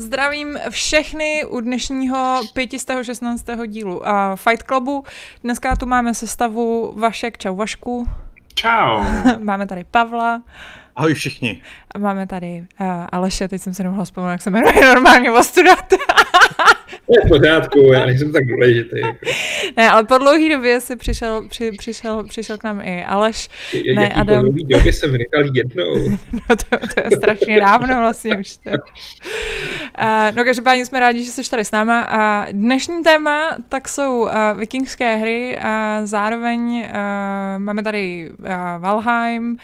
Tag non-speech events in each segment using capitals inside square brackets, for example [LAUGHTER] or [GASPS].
Zdravím všechny u dnešního 516. dílu a Fight Clubu. Dneska tu máme sestavu Vašek, čau Vašku. Čau. [LAUGHS] máme tady Pavla. Ahoj všichni. A máme tady uh, Aleše, teď jsem se nemohla vzpomenout, jak se jmenuje normálně Vostudat. [LAUGHS] Je v pořádku, já nejsem tak důležitý. Jako. Ne, ale po dlouhé době si přišel, při, přišel, přišel k nám i Aleš. Je, ne, Adam. Po době jsem nechal jednou. [LAUGHS] no to, to je strašně dávno vlastně už. To. Uh, no každopádně jsme rádi, že jsi tady s náma. A dnešní téma tak jsou uh, vikingské hry a zároveň uh, máme tady uh, Valheim,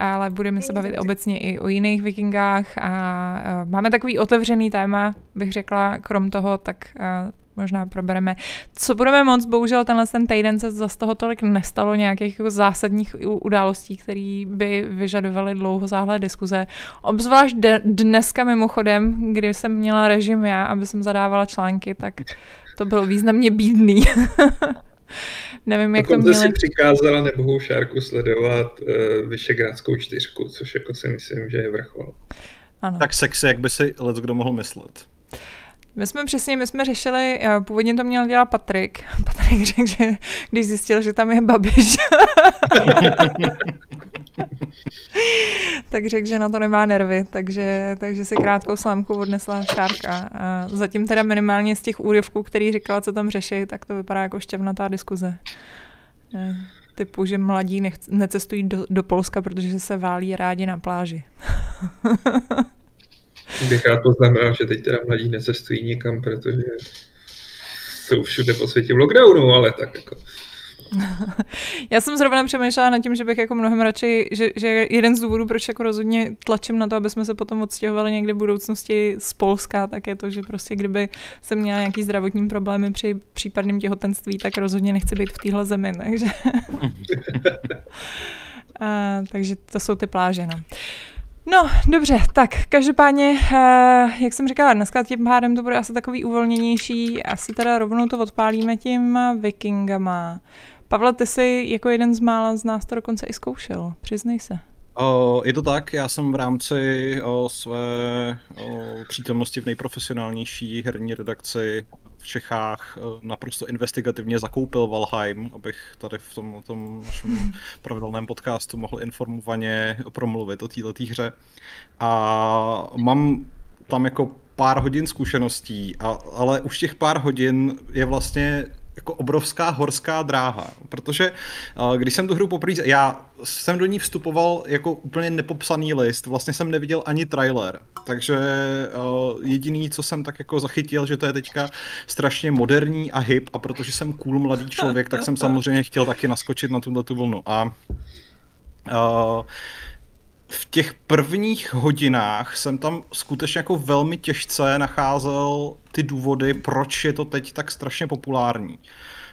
ale budeme se bavit obecně i o jiných vikingách a uh, máme takový otevřený téma, bych řekla, krom toho, tak uh, možná probereme. Co budeme moc, bohužel tenhle ten týden se zase toho tolik nestalo nějakých jako zásadních událostí, které by vyžadovaly dlouhozáhlé diskuze. Obzvlášť de- dneska mimochodem, kdy jsem měla režim já, aby jsem zadávala články, tak to bylo významně bídný. [LAUGHS] Nevím, jak Dokonce to měli. si přikázala nebohou šárku sledovat uh, Vyšegrádskou čtyřku, což jako si myslím, že je vrchol. Ano. Tak sexy, jak by si let kdo mohl myslet. My jsme přesně, my jsme řešili, eh, původně to měl dělat Patrik. [LAUGHS] Patrik řekl, že když zjistil, že tam je Babiš, [LAUGHS] tak řekl, že na to nemá nervy, takže, takže si krátkou slámku odnesla Šárka. A zatím teda minimálně z těch úryvků, který říkala, co tam řeší, tak to vypadá jako šťavnatá diskuze. Eh, Typu, že mladí nech, necestují do, do Polska, protože se válí rádi na pláži. [LAUGHS] Bych rád poznamenal, že teď teda mladí necestují nikam, protože jsou všude po světě v lockdownu, ale tak jako. Já jsem zrovna přemýšlela nad tím, že bych jako mnohem radši, že, že jeden z důvodů, proč jako rozhodně tlačím na to, aby jsme se potom odstěhovali někde v budoucnosti z Polska, tak je to, že prostě kdyby jsem měla nějaký zdravotní problémy při případném těhotenství, tak rozhodně nechci být v téhle zemi, takže... [LAUGHS] A, takže to jsou ty pláže, no. No, dobře, tak každopádně, uh, jak jsem říkala, dneska tím pádem to bude asi takový uvolněnější, asi teda rovnou to odpálíme tím vikingama. Pavle, ty jsi jako jeden z mála z nás to dokonce i zkoušel, přiznej se. O, je to tak, já jsem v rámci o, své o, přítomnosti v nejprofesionálnější herní redakci v Čechách naprosto investigativně zakoupil Valheim, abych tady v tom, tom našem [LAUGHS] pravidelném podcastu mohl informovaně promluvit o této hře. A mám tam jako pár hodin zkušeností, a, ale už těch pár hodin je vlastně jako obrovská horská dráha, protože uh, když jsem tu hru poprvé, já jsem do ní vstupoval jako úplně nepopsaný list, vlastně jsem neviděl ani trailer, takže uh, jediný, co jsem tak jako zachytil, že to je teďka strašně moderní a hip a protože jsem cool mladý člověk, tak jsem samozřejmě chtěl taky naskočit na tuhle tu vlnu. A uh, v těch prvních hodinách jsem tam skutečně jako velmi těžce nacházel ty důvody, proč je to teď tak strašně populární.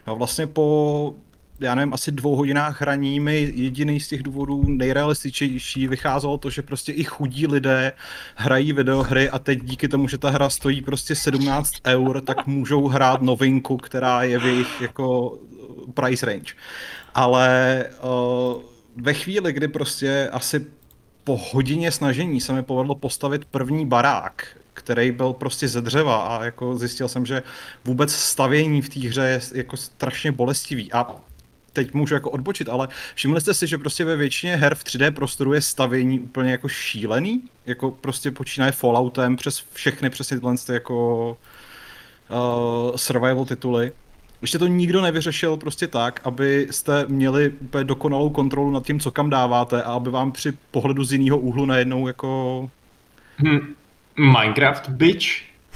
No vlastně po, já nevím, asi dvou hodinách hraní mi jediný z těch důvodů nejrealističnější vycházelo to, že prostě i chudí lidé hrají videohry a teď díky tomu, že ta hra stojí prostě 17 eur, tak můžou hrát novinku, která je v jejich jako price range. Ale uh, ve chvíli, kdy prostě asi po hodině snažení se mi povedlo postavit první barák, který byl prostě ze dřeva a jako zjistil jsem, že vůbec stavění v té hře je jako strašně bolestivý. A teď můžu jako odbočit, ale všimli jste si, že prostě ve většině her v 3D prostoru je stavění úplně jako šílený, jako prostě počínaje Falloutem přes všechny přesně tyhle jako uh, survival tituly. Ještě to nikdo nevyřešil prostě tak, abyste měli úplně dokonalou kontrolu nad tím, co kam dáváte a aby vám při pohledu z jiného úhlu najednou jako... Hm. Minecraft, bitch.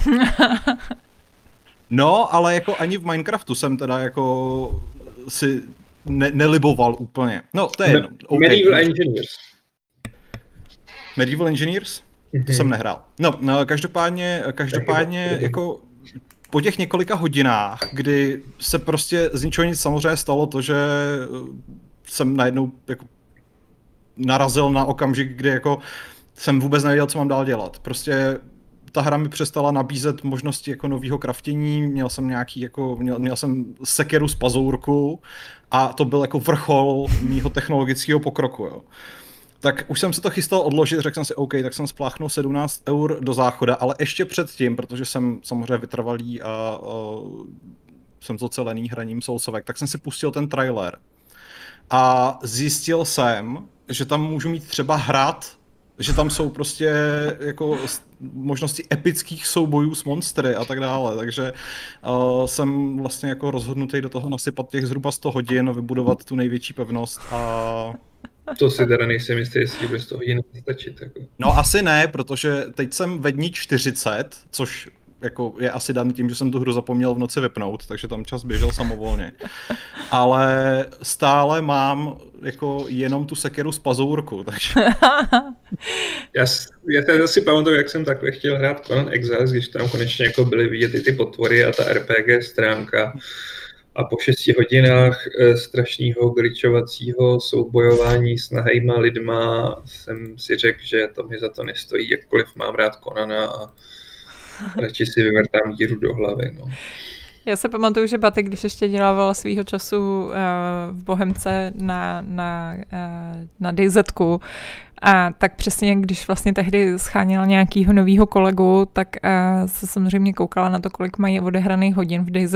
[LAUGHS] no, ale jako ani v Minecraftu jsem teda jako si ne- neliboval úplně. No, to je jedno. Okay. Medieval Engineers. Medieval Engineers? Mm-hmm. To jsem nehrál. No, no každopádně, každopádně jako po těch několika hodinách, kdy se prostě z ničeho nic samozřejmě stalo to, že jsem najednou jako narazil na okamžik, kdy jako jsem vůbec nevěděl, co mám dál dělat. Prostě ta hra mi přestala nabízet možnosti jako nového kraftění, měl jsem nějaký jako, měl, měl jsem sekeru z pazourku a to byl jako vrchol mýho technologického pokroku, jo. Tak už jsem se to chystal odložit, řekl jsem si, OK, tak jsem spláchnul 17 eur do záchoda, ale ještě předtím, protože jsem samozřejmě vytrvalý a, a jsem zocelený hraním Soulsovek, tak jsem si pustil ten trailer. A zjistil jsem, že tam můžu mít třeba hrát, že tam jsou prostě jako možnosti epických soubojů s monstry a tak dále, takže uh, jsem vlastně jako rozhodnutý do toho nasypat těch zhruba 100 hodin, vybudovat tu největší pevnost a to si teda nejsem jistý, jestli bude 100 hodin stačit. Jako. No asi ne, protože teď jsem ve dní 40, což jako je asi dan tím, že jsem tu hru zapomněl v noci vypnout, takže tam čas běžel samovolně. Ale stále mám jako jenom tu sekeru z pazourku, takže... [LAUGHS] já, já tady si pamatuju, jak jsem takhle chtěl hrát Conan Exiles, když tam konečně jako byly vidět i ty potvory a ta RPG stránka. A po šesti hodinách e, strašného glitchovacího soubojování s nahejma lidma jsem si řekl, že to mi za to nestojí, jakkoliv mám rád Konana a radši si vyvrtám díru do hlavy. No. Já se pamatuju, že Batek, když ještě dělával svýho času uh, v Bohemce na, na, uh, na DZ, a tak přesně, když vlastně tehdy scháněla nějakýho novýho kolegu, tak uh, se samozřejmě koukala na to, kolik mají odehraných hodin v DZ.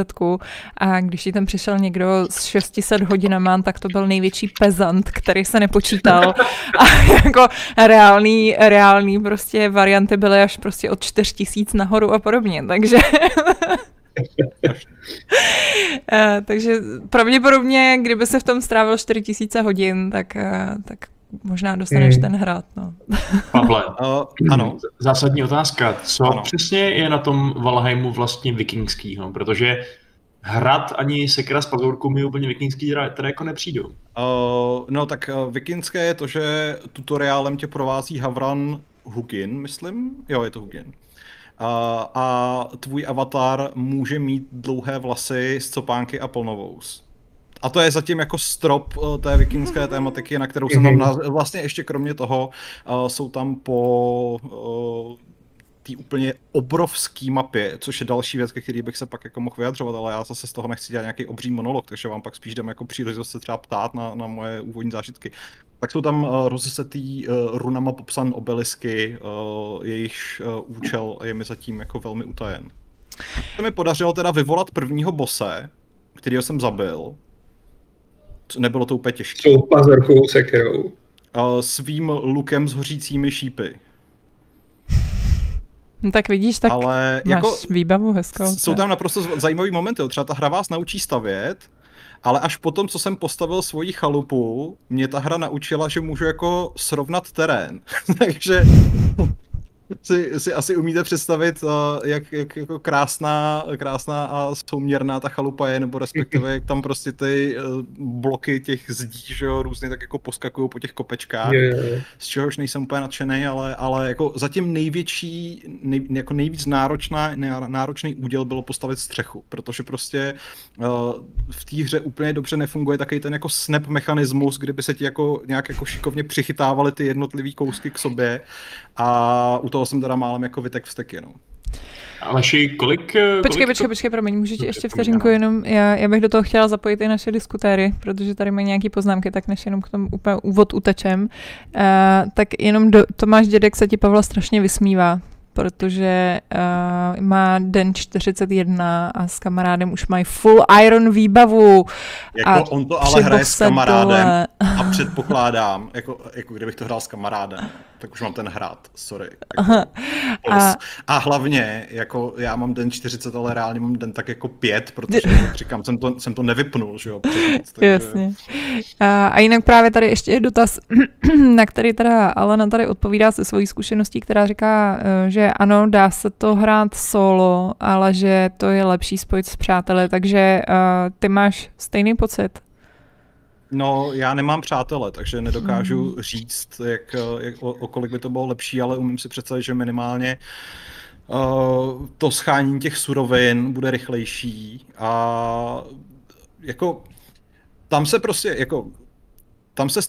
A když ti tam přišel někdo s 600 hodinama, tak to byl největší pezant, který se nepočítal. [LAUGHS] A jako reálný, reálný prostě varianty byly až prostě od 4000 nahoru a podobně. Takže Uh, [LAUGHS] takže pravděpodobně, kdyby se v tom strávil 4000 hodin, tak, uh, tak možná dostaneš hmm. ten hrad. No. [LAUGHS] Pavle, [LAUGHS] uh, ano. zásadní otázka. Co ano. přesně je na tom Valheimu vlastně vikingskýho? Protože hrad ani sekra z pazourku mi úplně vikingský teda jako nepřijdou. Uh, no tak uh, vikingské je to, že tutoriálem tě provází Havran Hugin, myslím. Jo, je to Hugin. Uh, a tvůj avatar může mít dlouhé vlasy, scopánky a plnovous. A to je zatím jako strop uh, té vikingské tématiky, na kterou jsem tam mhm. na, vlastně ještě kromě toho uh, jsou tam po uh, té úplně obrovské mapě, což je další věc, ke který bych se pak jako mohl vyjadřovat, ale já zase z toho nechci dělat nějaký obří monolog, takže vám pak spíš dám jako příležitost se třeba ptát na, na moje úvodní zážitky. Tak jsou tam uh, rozesetý uh, runama popsan obelisky, uh, jejichž uh, účel je mi zatím jako velmi utajen. To mi podařilo teda vyvolat prvního bose, kterého jsem zabil, nebylo to úplně těžké. Jsou pazarkou sekerou. Uh, svým lukem s hořícími šípy. No tak vidíš, tak Ale máš jako, výbavu hezkou. Jsou tam naprosto zajímavý momenty. Třeba ta hra vás naučí stavět, ale až potom, co jsem postavil svoji chalupu, mě ta hra naučila, že můžu jako srovnat terén. [LAUGHS] Takže si, si asi umíte představit, eh, jak, jak jako krásná, krásná a souměrná ta chalupa je, nebo respektive jak tam prostě ty eh, bloky těch zdí, že jo, různě tak jako poskakují po těch kopečkách, yeah. z čehož nejsem úplně nadšený, ale, ale jako zatím největší, nej, jako nejvíc náročná, náročný úděl bylo postavit střechu, protože prostě uh, v té hře úplně dobře nefunguje takový ten jako snap mechanismus, kdyby se ti jako nějak jako šikovně přichytávaly ty jednotlivé kousky k sobě a u toho jsem teda málem jako vytek vsteky, no. Aleši, kolik... Eh, počkej, kolik počkej, to... počkej, promiň, můžu ti ještě vteřinku jenom, já, já bych do toho chtěla zapojit i naše diskutéry, protože tady mají nějaké poznámky, tak než jenom k tomu úplně úvod utečem, uh, tak jenom do, Tomáš Dědek se ti Pavla strašně vysmívá, protože uh, má den 41 a s kamarádem už mají full iron výbavu. Jako a on to ale hraje s kamarádem dole. a předpokládám, jako, jako kdybych to hrál s kamarádem, tak už mám ten hrát, sorry. Jako, a, a hlavně, jako já mám den 40, ale reálně mám den tak jako 5, protože jak [LAUGHS] říkám, jsem to, jsem to nevypnul, že jo. Přednoc, takže... Jasně. A, a jinak právě tady ještě je dotaz, [CLEARS THROAT] na který teda Alena tady odpovídá se svojí zkušeností, která říká, eh, že ano, dá se to hrát solo, ale že to je lepší spojit s přáteli, takže uh, ty máš stejný pocit? No, já nemám přátele, takže nedokážu hmm. říct, jak, jak, o, o kolik by to bylo lepší, ale umím si představit, že minimálně uh, to schání těch surovin bude rychlejší a jako tam se prostě, jako tam se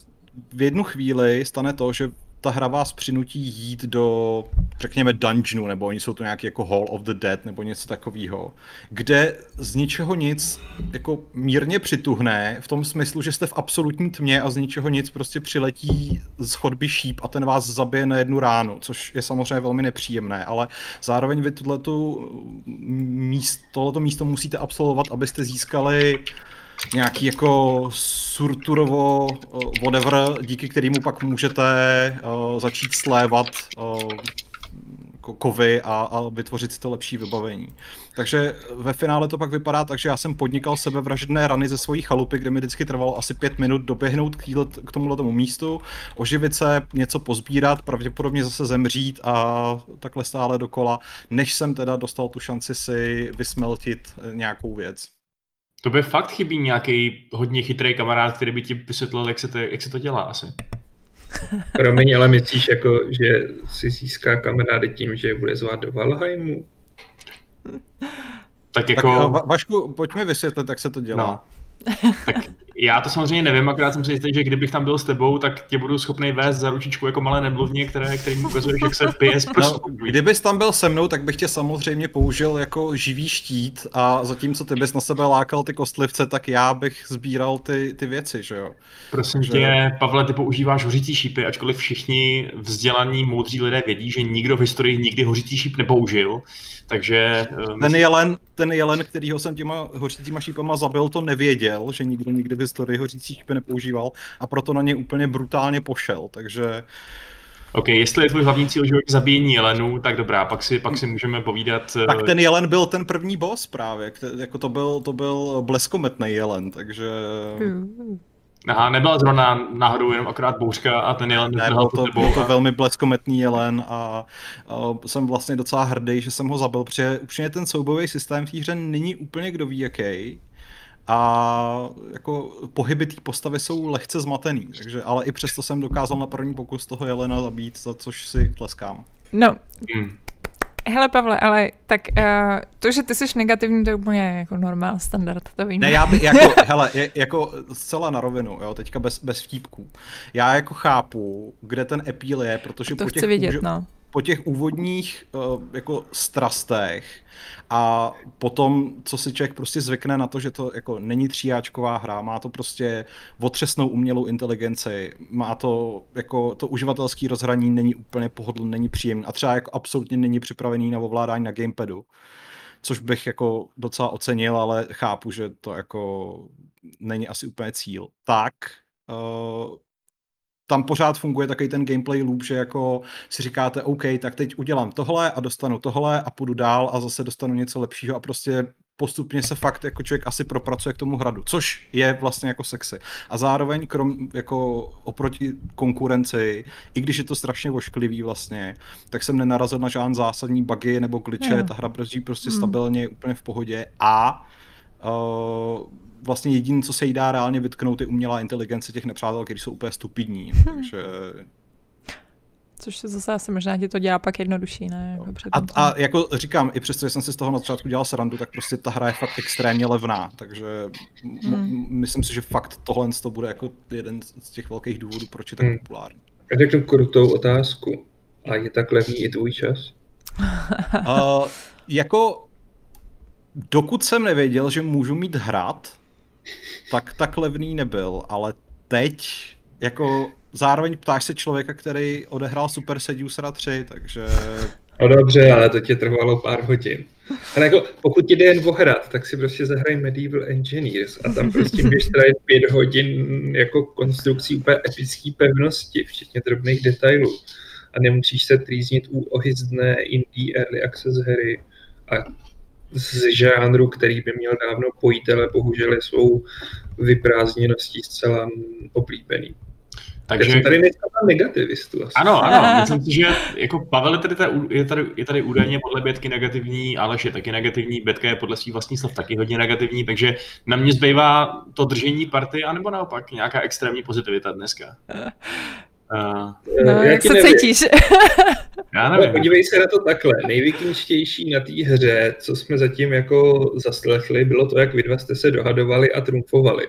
v jednu chvíli stane to, že ta hra vás přinutí jít do, řekněme, dungeonu, nebo oni jsou to nějaký jako Hall of the Dead, nebo něco takového, kde z ničeho nic jako mírně přituhne, v tom smyslu, že jste v absolutní tmě a z ničeho nic prostě přiletí z chodby šíp a ten vás zabije na jednu ránu, což je samozřejmě velmi nepříjemné, ale zároveň vy tohleto místo, tohleto místo musíte absolvovat, abyste získali nějaký jako surturovo uh, whatever, díky kterému pak můžete uh, začít slévat uh, kovy a, a vytvořit si to lepší vybavení. Takže ve finále to pak vypadá tak, že já jsem podnikal sebevražedné rany ze svojí chalupy, kde mi vždycky trvalo asi pět minut doběhnout k, k tomuhle tomu místu, oživit se, něco pozbírat, pravděpodobně zase zemřít a takhle stále dokola, než jsem teda dostal tu šanci si vysmeltit nějakou věc. To by fakt chybí nějaký hodně chytrý kamarád, který by ti vysvětlil, jak se to, jak se to dělá asi. Promiň, ale myslíš, jako, že si získá kamarády tím, že bude zvát do Valheimu? Tak jako... Tak, Vašku, pojďme vysvětlit, jak se to dělá. No. Tak já to samozřejmě nevím, akorát jsem si jistý, že kdybych tam byl s tebou, tak tě budu schopný vést za ručičku jako malé nemluvně, které, který mi ukazuje, jak se pije no, Kdybys tam byl se mnou, tak bych tě samozřejmě použil jako živý štít a zatímco ty bys na sebe lákal ty kostlivce, tak já bych sbíral ty, ty věci, že jo. Prosím že... tě, Pavle, ty používáš hořící šípy, ačkoliv všichni vzdělaní moudří lidé vědí, že nikdo v historii nikdy hořící šíp nepoužil. Takže... Um... Ten jelen, ten jelen, kterýho jsem těma hořícíma šípama zabil, to nevěděl, že nikdo nikdy historii hořící šípy nepoužíval a proto na ně úplně brutálně pošel, takže... OK, jestli je tvůj hlavní cíl život zabíjení jelenů, tak dobrá, pak si, pak si můžeme povídat... Tak eh, ten jelen byl ten první boss právě, jako to byl, to byl bleskometný jelen, takže... Hmm. Aha, nebyla zrovna náhodou jenom akorát bouřka a ten jelen ne, byl to, byl to velmi bleskometný jelen a, a jsem vlastně docela hrdý, že jsem ho zabil, protože upřímně ten soubojový systém v té hře není úplně kdo ví jaký. A jako pohyby té postavy jsou lehce zmatený, takže, ale i přesto jsem dokázal na první pokus toho jelena zabít, za což si tleskám. No, hmm. Hele Pavle, ale tak uh, to, že ty jsi negativní, to je úplně jako normál, standard, to vím. Ne, já by, jako, [LAUGHS] hele, je, jako zcela na rovinu, jo, teďka bez, bez vtípků. Já jako chápu, kde ten epíl je, protože to po těch, vidět, úže, no. Po těch úvodních uh, jako strastech a potom, co si člověk prostě zvykne na to, že to jako není tříáčková hra, má to prostě otřesnou umělou inteligenci, má to jako to uživatelský rozhraní není úplně pohodlné, není příjemný a třeba jako absolutně není připravený na ovládání na gamepadu což bych jako docela ocenil, ale chápu, že to jako není asi úplně cíl. Tak, uh, tam pořád funguje takový ten gameplay loop, že jako si říkáte, OK, tak teď udělám tohle a dostanu tohle a půjdu dál a zase dostanu něco lepšího a prostě postupně se fakt jako člověk asi propracuje k tomu hradu, což je vlastně jako sexy. A zároveň krom, jako oproti konkurenci, i když je to strašně ošklivý vlastně, tak jsem nenarazil na žádný zásadní bugy nebo glitche, yeah. ta hra brzdí prostě hmm. stabilně, úplně v pohodě a uh, vlastně jediné, co se jí dá reálně vytknout, je umělá inteligence těch nepřátel, kteří jsou úplně stupidní. Hmm. Takže Což se zase asi možná ti to dělá pak jednodušší, ne? Jako a, a jako říkám, i přesto, že jsem si z toho na začátku dělal srandu, tak prostě ta hra je fakt extrémně levná, takže hmm. myslím si, že fakt tohle to bude jako jeden z těch velkých důvodů, proč je tak hmm. populární. Já řeknu krutou otázku. A je tak levný i tvůj čas? uh, [LAUGHS] jako dokud jsem nevěděl, že můžu mít hrad, tak tak levný nebyl, ale teď jako zároveň ptáš se člověka, který odehrál Super Seducera 3, takže... No dobře, ale to tě trvalo pár hodin. Ale jako, pokud ti jde jen o hrad, tak si prostě zahraj Medieval Engineers a tam prostě můžeš strávit pět hodin jako konstrukcí úplně epické pevnosti, včetně drobných detailů. A nemusíš se trýznit u ohyzdné indie early access hry a z žánru, který by měl dávno pojít, ale bohužel je svou vyprázdněností zcela oblíbený. Takže Já tady nejsem negativistu. Asi. Ano, ano, [LAUGHS] myslím si, že jako Pavel je tady, je tady, je tady údajně podle Bětky negativní, Aleš je taky negativní, Bětka je podle svých vlastních slov taky hodně negativní, takže na mě zbývá to držení party, anebo naopak nějaká extrémní pozitivita dneska. [LAUGHS] Uh, no, jak se nevím. cítíš? [LAUGHS] Já nevím. No, podívej se na to takhle. Nejvykinštější na té hře, co jsme zatím jako zaslechli, bylo to, jak vy dva jste se dohadovali a trumfovali.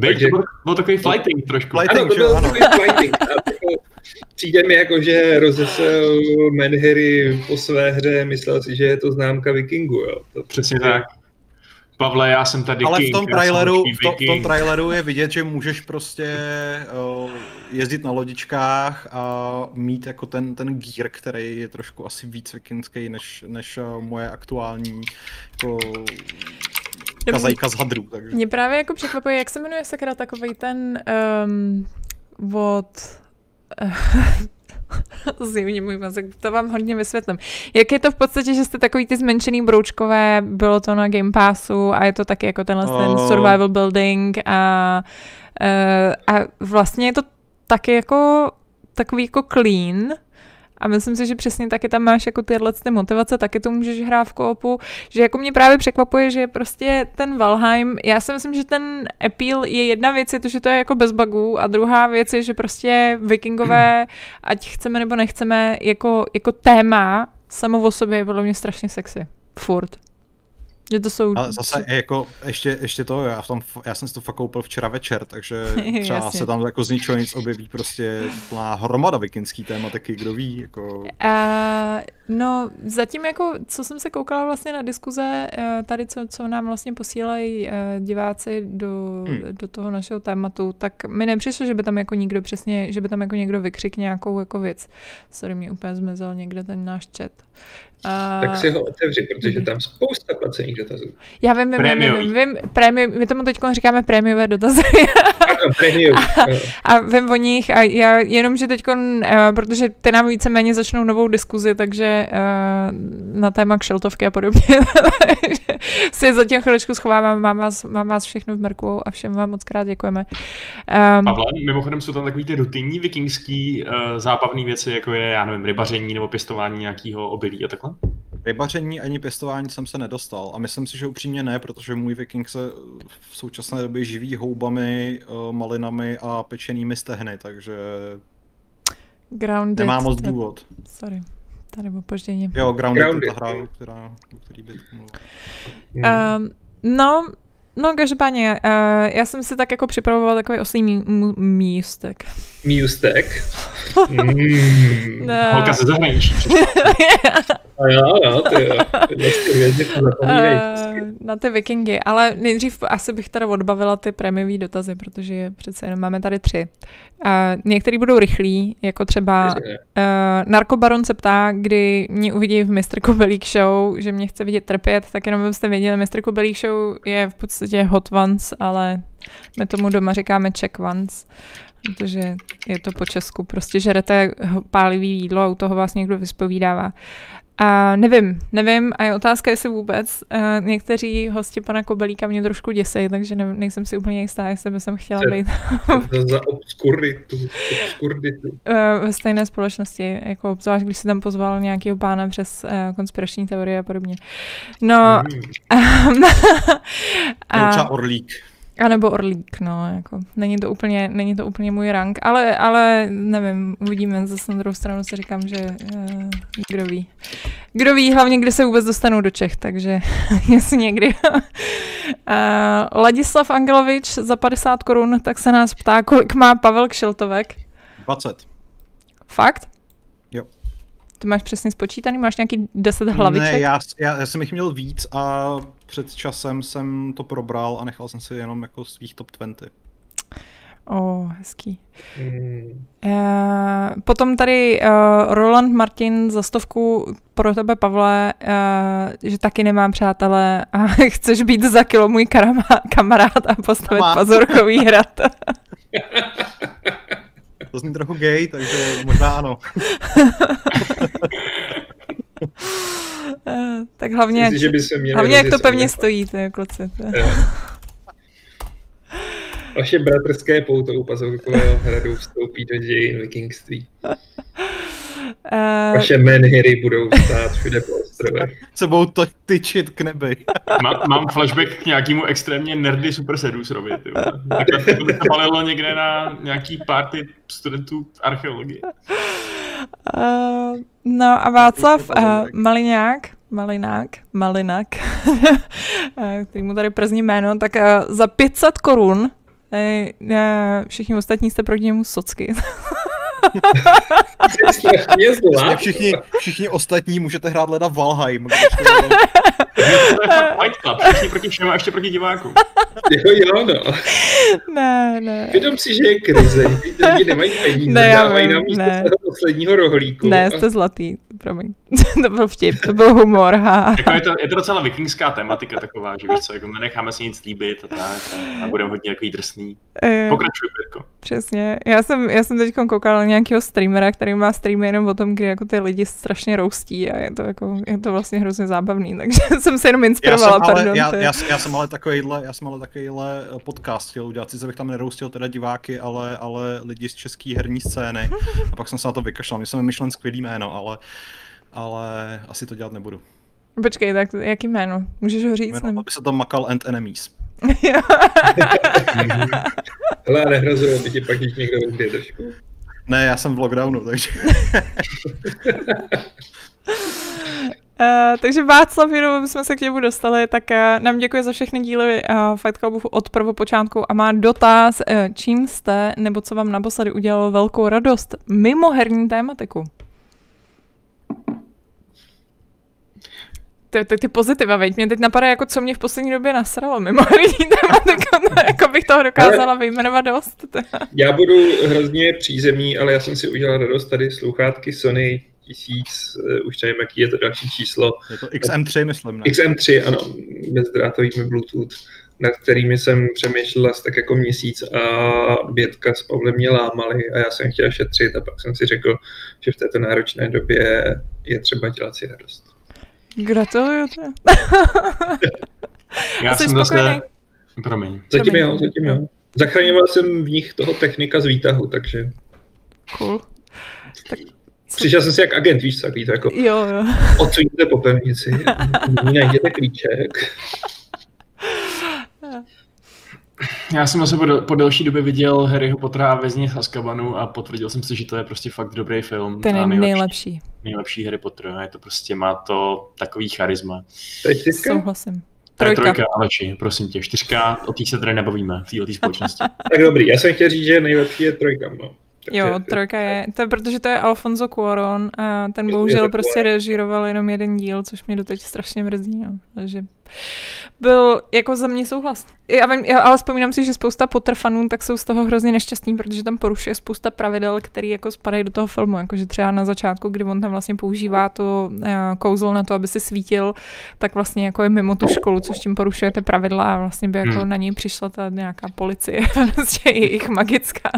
Takže, to byl, byl takový fighting trošku. Fighting, ano, to byl ano. takový fighting. Jako, přijde mi jako, že rozesel Menhery po své hře, myslel si, že je to známka vikingu, jo. To Přesně tak. Pavle, já jsem tady Ale king, v tom, traileru, v, to, v tom traileru je vidět, že můžeš prostě uh, jezdit na lodičkách a mít jako ten, ten gear, který je trošku asi víc vikingský než, než uh, moje aktuální jako kazajka z hadru. Takže. Mě právě jako překvapuje, jak se jmenuje sakra takový ten um, od [LAUGHS] Zjevně můj mozek, to vám hodně vysvětlím. Jak je to v podstatě, že jste takový ty zmenšený broučkové, bylo to na Game Passu a je to taky jako tenhle oh. ten survival building a, uh, a vlastně je to taky jako takový jako clean, a myslím si, že přesně taky tam máš jako tyhle ty motivace, taky to můžeš hrát v koopu, že jako mě právě překvapuje, že prostě ten Valheim, já si myslím, že ten appeal je jedna věc, je to, že to je jako bez bugů a druhá věc je, že prostě vikingové, [CLEARS THROAT] ať chceme nebo nechceme, jako, jako téma samo o sobě je podle mě strašně sexy. Furt. Že to jsou... Ale zase jako ještě, ještě to, já, v tom, já jsem si to fakt koupil včera večer, takže [LAUGHS] třeba se tam jako z ničeho nic objeví prostě plná hromada vikinský tématiky, kdo ví, jako... Uh, no, zatím jako, co jsem se koukala vlastně na diskuze, uh, tady co, co nám vlastně posílají uh, diváci do, hmm. do toho našeho tématu, tak mi nepřišlo, že by tam jako nikdo přesně, že by tam jako někdo vykřik nějakou jako věc. Sorry, mě úplně zmizel někde ten náš chat. Tak si ho otevři, protože tam spousta placených dotazů. Já vím, vím, vím, vím, vím prémium, my tomu teď říkáme prémiové dotazy. [LAUGHS] ano, premium. a, a vím o nich a já jenom, že teď, uh, protože ty nám víceméně začnou novou diskuzi, takže uh, na téma kšeltovky a podobně, [LAUGHS] si zatím chviličku schovávám, mám vás, mám vás všechno v Merku a všem vám moc krát děkujeme. Um, Pavle, mimochodem jsou tam takový ty rutinní vikingský uh, zábavné věci, jako je, já nevím, rybaření nebo pěstování nějakého obilí a takhle? Rybaření ani pěstování jsem se nedostal a myslím si, že upřímně ne, protože můj viking se v současné době živí houbami, eh, malinami a pečenými stehny, takže Grounded. nemá moc důvod. Sorry, tady opoždění. Jo, Grounded, Grounded je ta hra, která, který by um, No, No, každopádně, uh, já jsem si tak jako připravovala takový oslý místek. Místek? mm. no. Holka ze zahraničí. A jo, jo, ty jo. Uh, na ty vikingy, ale nejdřív asi bych teda odbavila ty prémiové dotazy, protože přece jenom máme tady tři. Uh, některý budou rychlí, jako třeba uh, Narkobaron se ptá, kdy mě uvidí v Mr. Kobelík Show, že mě chce vidět trpět, tak jenom byste věděli, Mr. Kobelík Show je v podstatě hot ones, ale my tomu doma říkáme check ones protože je to po Česku. Prostě žerete pálivý jídlo a u toho vás někdo vyspovídává. A nevím, nevím a je otázka, jestli vůbec. Uh, někteří hosti pana Kobelíka mě trošku děsejí, takže ne, nejsem si úplně jistá, jestli by jsem chtěla být. za obskuritu, obskuritu. Uh, ve stejné společnosti, jako obzvlášť, když si tam pozval nějakého pána přes uh, konspirační teorie a podobně. No. Mm. [LAUGHS] a, Orlík. A nebo Orlík, no, jako, není to úplně, není to úplně můj rank, ale, ale nevím, uvidíme, zase na druhou stranu si říkám, že uh, kdo ví. Kdo ví, hlavně kdy se vůbec dostanou do Čech, takže [LAUGHS] jestli někdy. uh, [LAUGHS] Ladislav Angelovič za 50 korun, tak se nás ptá, kolik má Pavel Kšeltovek. 20. Fakt? Jo. Ty máš přesně spočítaný? Máš nějaký 10 hlaviček? Ne, já, já, já jsem jich měl víc a před časem jsem to probral a nechal jsem si jenom jako svých top 20. O, oh, hezký. Mm. Uh, potom tady uh, Roland Martin za stovku pro tebe, Pavle, uh, že taky nemám přátelé a [LAUGHS] chceš být za kilo můj karama, kamarád a postavit Má. pazorkový [LAUGHS] hrad. to zní trochu gay, takže možná ano. [LAUGHS] Uh, tak hlavně, Myslím, že by se hlavně jak to pevně stojí, to je kluci. To je. Vaše bratrské pouto u Pazoukového hradu vstoupí do dějin vikingství. Uh, Vaše menhiry budou stát všude po ostrovech. Budou to tyčit k nebi. Má, mám flashback k nějakému extrémně nerdy Super Seducerovi. Takhle to by to někde na nějaký party studentů archeologie. Uh, no a Václav uh, Maliňák, Malinák, Malinak, [LAUGHS] který mu tady przní jméno, tak uh, za 500 korun uh, všichni ostatní jste proti němu socky. [LAUGHS] strašně. Všichni, všichni ostatní můžete hrát leda Valheim. [LAUGHS] to je fakt Fight Club, všichni proti všem a ještě proti divákům. Jo, jo, no. Ne, ne. Vědom si, že je krize, ty lidi nemají peníze, ne, dávají na místo ne. posledního rohlíku. Ne, jste zlatý, promiň. [LAUGHS] to byl vtip, to byl humor, ha. Jako je, to, je to docela vikingská tematika taková, že víš co, jako nenecháme si nic líbit a tak a, a budeme hodně takový drsný. Pokračuj, Pětko. Přesně. Já jsem, já jsem teď koukal nějakého streamera, který má streamy jenom o tom, kdy jako ty lidi strašně roustí a je to, jako, je to vlastně hrozně zábavný, [LAUGHS] takže [LAUGHS] jsem se jenom inspirovala, já jsem pardon. Ale, já, já, já, jsem ale takovýhle, já jsem ale takovýhle eh, podcast chtěl udělat, sice bych tam neroustil teda diváky, ale, ale lidi z české herní scény [LAUGHS] a pak jsem se na to vykašlal. Mě jsem myšlen skvělý jméno, ale, ale asi to dělat nebudu. Počkej, tak jaký jméno? Můžeš ho říct? Jméno, aby se to makal and enemies. [LAUGHS] Ale nehrozuji, aby ti pak jich někdo vybije trošku. Ne, já jsem v lockdownu, takže... Uh, takže Václav, jenom jsme se k němu dostali, tak uh, nám děkuje za všechny díly uh, Fight Clubu od prvopočátku a má dotaz, uh, čím jste nebo co vám naposledy udělalo velkou radost mimo herní tématiku? ty, ty, ty pozitiva, veď. Mě teď napadá, jako co mě v poslední době nasralo mimo herní tématiku, jako bych toho dokázala vyjmenovat dost. já budu hrozně přízemní, ale já jsem si udělal radost tady sluchátky Sony tisíc, uh, už nevím, jaký je to další číslo. Je to XM3, myslím, ne? XM3, ano, bezdrátovými Bluetooth, nad kterými jsem přemýšlel asi tak jako měsíc a Bětka s Pavlem mě lámali a já jsem chtěl šetřit a pak jsem si řekl, že v této náročné době je třeba dělat si radost. Gratuluju. [LAUGHS] já jsem zase... Promiň. Zatím jo, zatím jo. Zachraňoval jsem v nich toho technika z výtahu, takže... Cool. Tak Přišel jsem si jak agent, víš co, takový to jako jo, jo. odsuňte po pevnici, najděte klíček. Já jsem zase po, po delší době viděl Harryho Pottera a vězně z Azkabanu a potvrdil jsem si, že to je prostě fakt dobrý film. Ten je nejlepší. nejlepší. Nejlepší Harry Potter, je to prostě, má to takový charisma. To je čtyřka? Souhlasím. Trojka. Trojka, Aleči, prosím tě. Čtyřka, o té se tady nebavíme, v této společnosti. tak dobrý, já jsem chtěl říct, že nejlepší je trojka, no. Jo, trojka je, to je protože to je Alfonso Cuaron a ten bohužel prostě režíroval jenom jeden díl, což mě doteď strašně mrzí, no. takže byl jako za mě souhlas. Já, vím, já ale vzpomínám si, že spousta potrfanů tak jsou z toho hrozně nešťastní, protože tam porušuje spousta pravidel, které jako spadají do toho filmu. Jakože třeba na začátku, kdy on tam vlastně používá to uh, kouzlo na to, aby se svítil, tak vlastně jako je mimo tu školu, což tím porušujete pravidla a vlastně by jako hmm. na něj přišla ta nějaká policie, [LAUGHS] prostě jejich magická.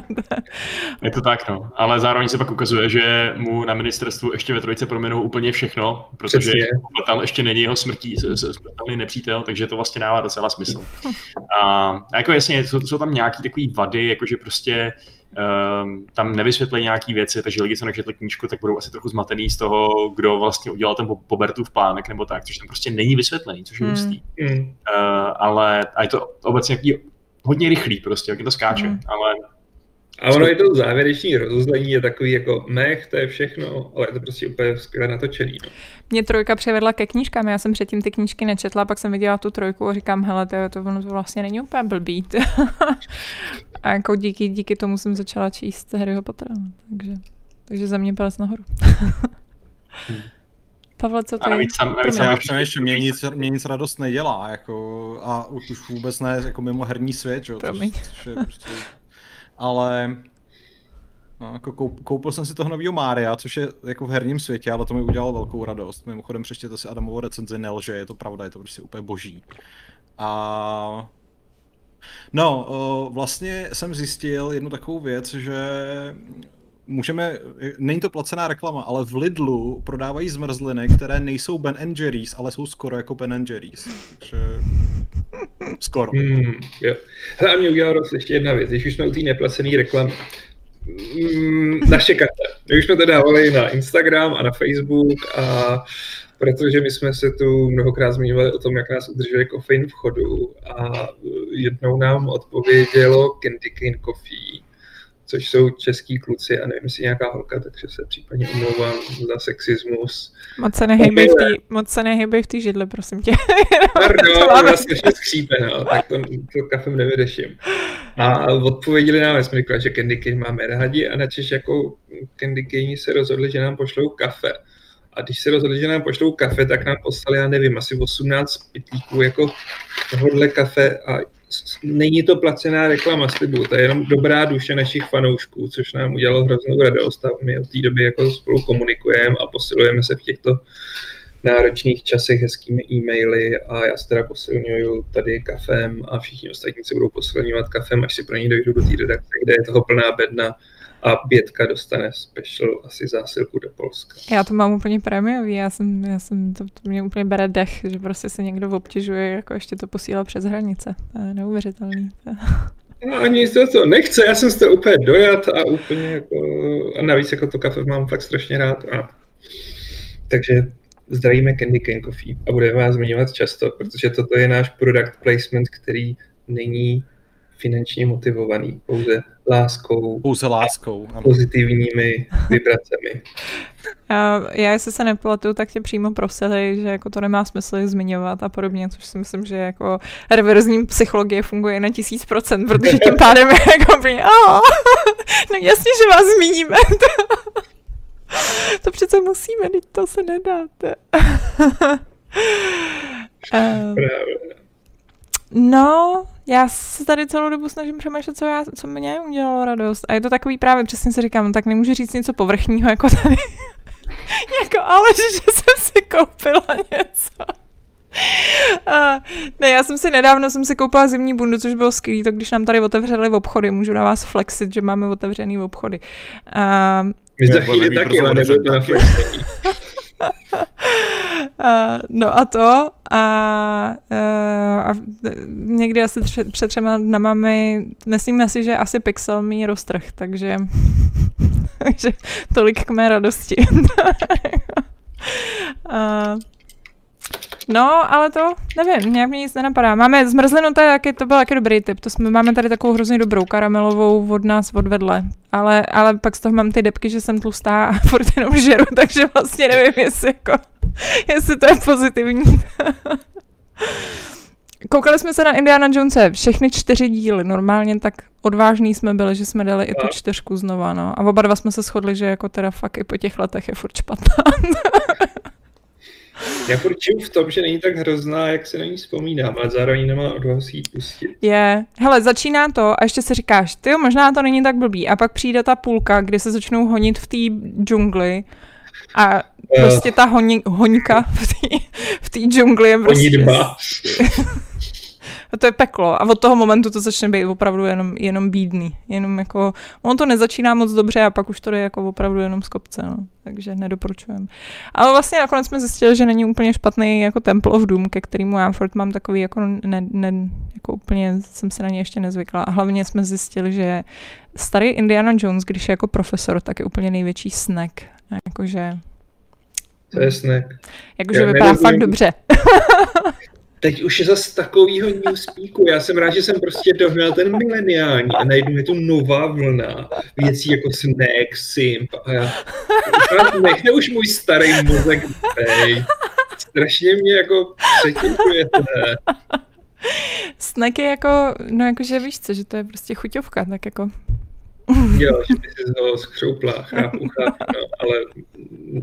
je to tak, no. Ale zároveň se pak ukazuje, že mu na ministerstvu ještě ve trojice proměnou úplně všechno, protože Přesně. tam ještě není jeho smrtí, smrtelný nepřítel, takže to vlastně dává docela smysl. A, a jako jasně, jsou, jsou tam nějaké takové vady, jakože prostě um, tam nevysvětlí nějaké věci, takže lidi, co nečetli knížku, tak budou asi trochu zmatený z toho, kdo vlastně udělal ten Pobertův plánek nebo tak, což tam prostě není vysvětlený, což je hmm. hustý. Mm. Uh, ale a je to obecně nějaký hodně rychlý prostě, jak je to skáče, mm. ale a ono je to závěrečný rozuzlení, je takový jako mech, to je všechno, ale je to prostě úplně skvěle natočený. No. Mě trojka převedla ke knížkám, já jsem předtím ty knížky nečetla, pak jsem viděla tu trojku a říkám, hele, to, to, ono to vlastně není úplně blbý. [LAUGHS] a jako díky, díky tomu jsem začala číst Harryho Pottera, no. takže, takže za mě palec nahoru. hmm. [LAUGHS] Pavle, co ty? A navíc tam, navíc já přemýšlím, mě nic, mě nic radost nedělá, jako, a už vůbec ne jako mimo herní svět, Promiň. Což, je prostě ale no, jako koupil jsem si toho nového Mária, což je jako v herním světě, ale to mi udělalo velkou radost. Mimochodem přečtěte si Adamovo recenzi Nelže, je to pravda, je to prostě úplně boží. A No, vlastně jsem zjistil jednu takovou věc, že můžeme, není to placená reklama, ale v Lidlu prodávají zmrzliny, které nejsou Ben Jerry's, ale jsou skoro jako Ben Jerry's. Takže skoro. Hmm, jo. Hele, a mě udělal ještě jedna věc, když už jsme u té neplacené reklamy. Mm, naše karta. My už jsme to dávali na Instagram a na Facebook a protože my jsme se tu mnohokrát zmiňovali o tom, jak nás udržuje kofein v chodu a jednou nám odpovědělo Candy Cane Coffee, což jsou český kluci a nevím, jestli nějaká holka, takže se případně omlouvám za sexismus. Moc se nehybej v té, moc se nehybej v té židli, prosím tě. [LAUGHS] Pardon, ona strašně skřípe, no, tak to, to kafem nevyřeším. A odpověděli nám, jsme říkali, že Candy Cane máme rádi a načež jako Candy Cane se rozhodli, že nám pošlou kafe. A když se rozhodli, že nám pošlou kafe, tak nám poslali, já nevím, asi 18 pitlíků jako tohohle kafe a není to placená reklama slibu, to je jenom dobrá duše našich fanoušků, což nám udělalo hroznou radost a my od té doby jako spolu komunikujeme a posilujeme se v těchto náročných časech hezkými e-maily a já se teda posilňuju tady kafem a všichni ostatní se budou posilňovat kafem, až si pro ní dojdu do té redakce, kde je toho plná bedna a Bětka dostane special asi zásilku do Polska. Já to mám úplně prémiový, já jsem, já jsem to, to mě úplně bere dech, že prostě se někdo obtěžuje, jako ještě to posílá přes hranice. To je neuvěřitelný. No ani to, to nechce, já jsem z toho úplně dojat a úplně jako, a navíc jako to kafe mám fakt strašně rád. A, takže zdravíme Candy Cane Coffee a budeme vás zmiňovat často, protože toto je náš product placement, který není finančně motivovaný, pouze láskou. Pouze láskou. Ano. Pozitivními vibracemi. Já, jestli se nepletu, tak tě přímo prosili, že jako to nemá smysl zmiňovat a podobně, což si myslím, že jako reverzní psychologie funguje na tisíc procent, protože tím pádem je jako by, no jasně, že vás zmíníme. to přece musíme, teď to se nedáte. Právě. No, já se tady celou dobu snažím přemýšlet, co, já, co mě udělalo radost. A je to takový právě, přesně si říkám, tak nemůžu říct něco povrchního, jako tady. [LAUGHS] jako, ale že jsem si koupila něco. [LAUGHS] A, ne, já jsem si nedávno jsem si koupila zimní bundu, což bylo skvělé, to když nám tady otevřeli v obchody, můžu na vás flexit, že máme otevřený v obchody. A, My za chvíli taky, ale nebyl to na flexení. [LAUGHS] No a to a, uh, a někdy asi tři, před třema dnama mi, myslíme si, že asi Pixel mi roztrh, takže, [LAUGHS] takže tolik k mé radosti. [LAUGHS] uh, No, ale to nevím, nějak mě nic nenapadá. Máme zmrzlinu, to, je, to byl jaký dobrý tip. To jsme, máme tady takovou hrozně dobrou karamelovou od nás odvedle. Ale, ale pak z toho mám ty depky, že jsem tlustá a [LAUGHS] furt jenom žeru, takže vlastně nevím, jestli, jako, jestli to je pozitivní. [LAUGHS] Koukali jsme se na Indiana Jonese všechny čtyři díly. Normálně tak odvážný jsme byli, že jsme dali i tu čtyřku znova. No. A oba dva jsme se shodli, že jako teda fakt i po těch letech je furt špatná. [LAUGHS] [LAUGHS] Já furt v tom, že není tak hrozná, jak se na ní vzpomínám, ale zároveň nemá odvahu si ji pustit. Je. Hele, začíná to a ještě si říkáš, ty možná to není tak blbý. A pak přijde ta půlka, kdy se začnou honit v té džungli a prostě ta honí, hoňka v té džungli je prostě... Honitba. A to je peklo. A od toho momentu to začne být opravdu jenom, jenom bídný. Jenom jako, on to nezačíná moc dobře a pak už to je jako opravdu jenom z kopce. No. Takže nedoporučujem. Ale vlastně nakonec jsme zjistili, že není úplně špatný jako Temple of Doom, ke kterému já furt mám takový jako, ne, ne, jako úplně jsem se na ně ještě nezvykla. A hlavně jsme zjistili, že starý Indiana Jones, když je jako profesor, tak je úplně největší snack. Jakože to je snack. Jakože vypadá fakt dobře. [LAUGHS] teď už je zase takovýho newspeaku. Já jsem rád, že jsem prostě dohnal ten mileniální a najednou je tu nová vlna věcí jako snack, simp a já nechte už můj starý mozek bej. Strašně mě jako přetěžujete. Snack je jako, no jakože víš co, že to je prostě chuťovka, tak jako Jo, že by si ho schroupla, chápu, chápu, no, ale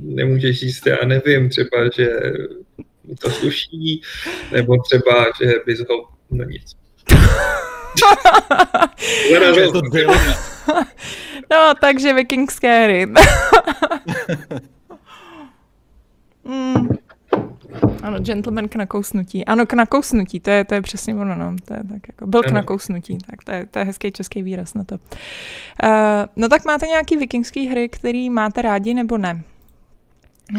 nemůžeš říct, já nevím, třeba, že to sluší, nebo třeba, že bys ho, no nic. [LAUGHS] [LAUGHS] no, takže vikingské hry. [LAUGHS] mm. Ano, gentleman k nakousnutí. Ano, k nakousnutí, to je, to je přesně ono, no. To je tak jako, byl k nakousnutí, tak to je, to je hezký český výraz na to. Uh, no tak máte nějaký vikingský hry, který máte rádi nebo ne?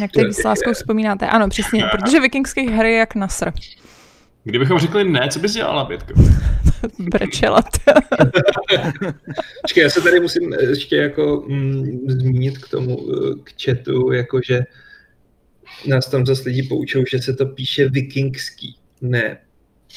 Jak teď s láskou vzpomínáte? Ano, přesně, protože vikingských hry je jak nasr. Kdybychom řekli ne, co bys dělala, Bětko? [LAUGHS] Brečelat. [LAUGHS] Počkej, já se tady musím ještě jako mm, zmínit k tomu, eh, k chatu, jakože nás tam zase lidi poučou, že se to píše vikingský. Ne,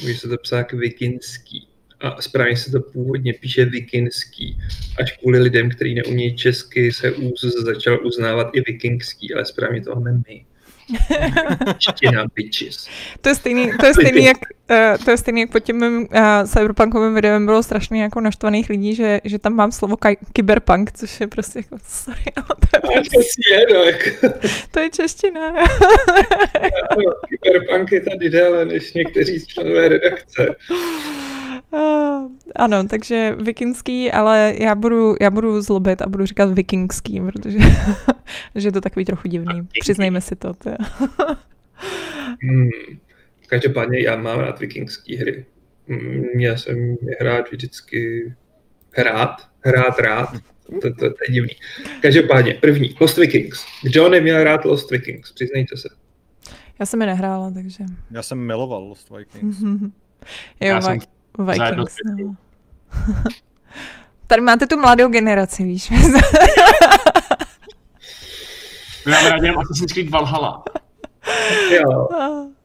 může se to psát vikingský. A správně se to původně píše vikingský, až kvůli lidem, kteří neumějí česky, se úz začal uznávat i vikingský, ale správně to máme my. [LAUGHS] Štěná bitches. To je stejný, to je stejný, jak, uh, [LAUGHS] to je stejný, jak pod tím mým uh, cyberpunkovým videem bylo strašně jako naštvaných lidí, že, že tam mám slovo kaj- kyberpunk, což je prostě jako, sorry, ale to je, prostě, je, no, jako. [LAUGHS] to je čeština. kyberpunk je tady déle než někteří členové redakce. Uh, ano, takže vikingský, ale já budu, já budu zlobit a budu říkat vikingský, protože [LAUGHS] že je to takový trochu divný. Přiznejme si to. to hmm. Každopádně já mám rád vikingský hry. Měl jsem je hrát vždycky hrát, hrát rád. To, to, to, to je divný. Každopádně, první, Lost Vikings. Kdo neměl rád Lost Vikings? Přiznejte se. Já jsem je nehrála, takže... Já jsem miloval Lost Vikings. [LAUGHS] jo, já jsem Vikings, no. [LAUGHS] Tady máte tu mladou generaci, víš. [LAUGHS] Já rádi jenom Assassin's Creed Valhalla. jo. [LAUGHS]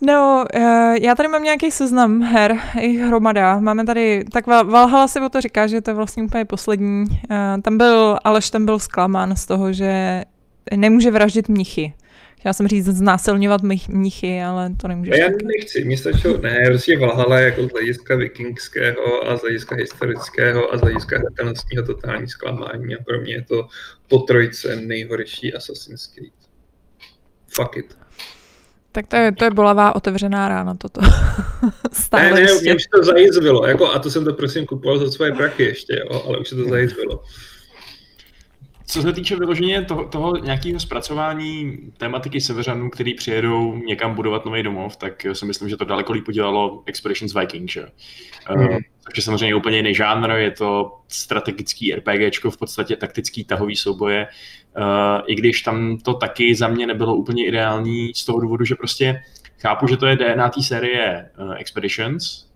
No, eh, já tady mám nějaký seznam her, jich hromada. Máme tady, tak Valhalla si o to říká, že to je vlastně úplně poslední. Eh, tam byl, Aleš tam byl zklamán z toho, že nemůže vraždit mnichy. Chtěla jsem říct znásilňovat mnichy, ale to nemůžeš. Já taky. nechci, mě stačilo, ne, prostě Valhalla jako z hlediska vikingského a z hlediska historického a z hlediska hratelnostního totální zklamání a pro mě je to po trojce nejhorší Assassin's Creed. Fuck it. Tak to je, to je bolavá otevřená rána toto. [LAUGHS] Stále ne, ne, mě už to zajizvilo, jako, a to jsem to prosím kupoval za svoje prachy ještě, jo, ale už se to zajizvilo. Co se týče vyloženě toho, toho nějakého zpracování tématiky severanů, který přijedou někam budovat nový domov, tak si myslím, že to daleko líp udělalo Expeditions Vikings. Že? Mm. Uh, takže samozřejmě je úplně jiný žánr, je to strategický RPGčko, v podstatě taktický tahový souboje, uh, i když tam to taky za mě nebylo úplně ideální z toho důvodu, že prostě chápu, že to je DNA té série uh, Expeditions,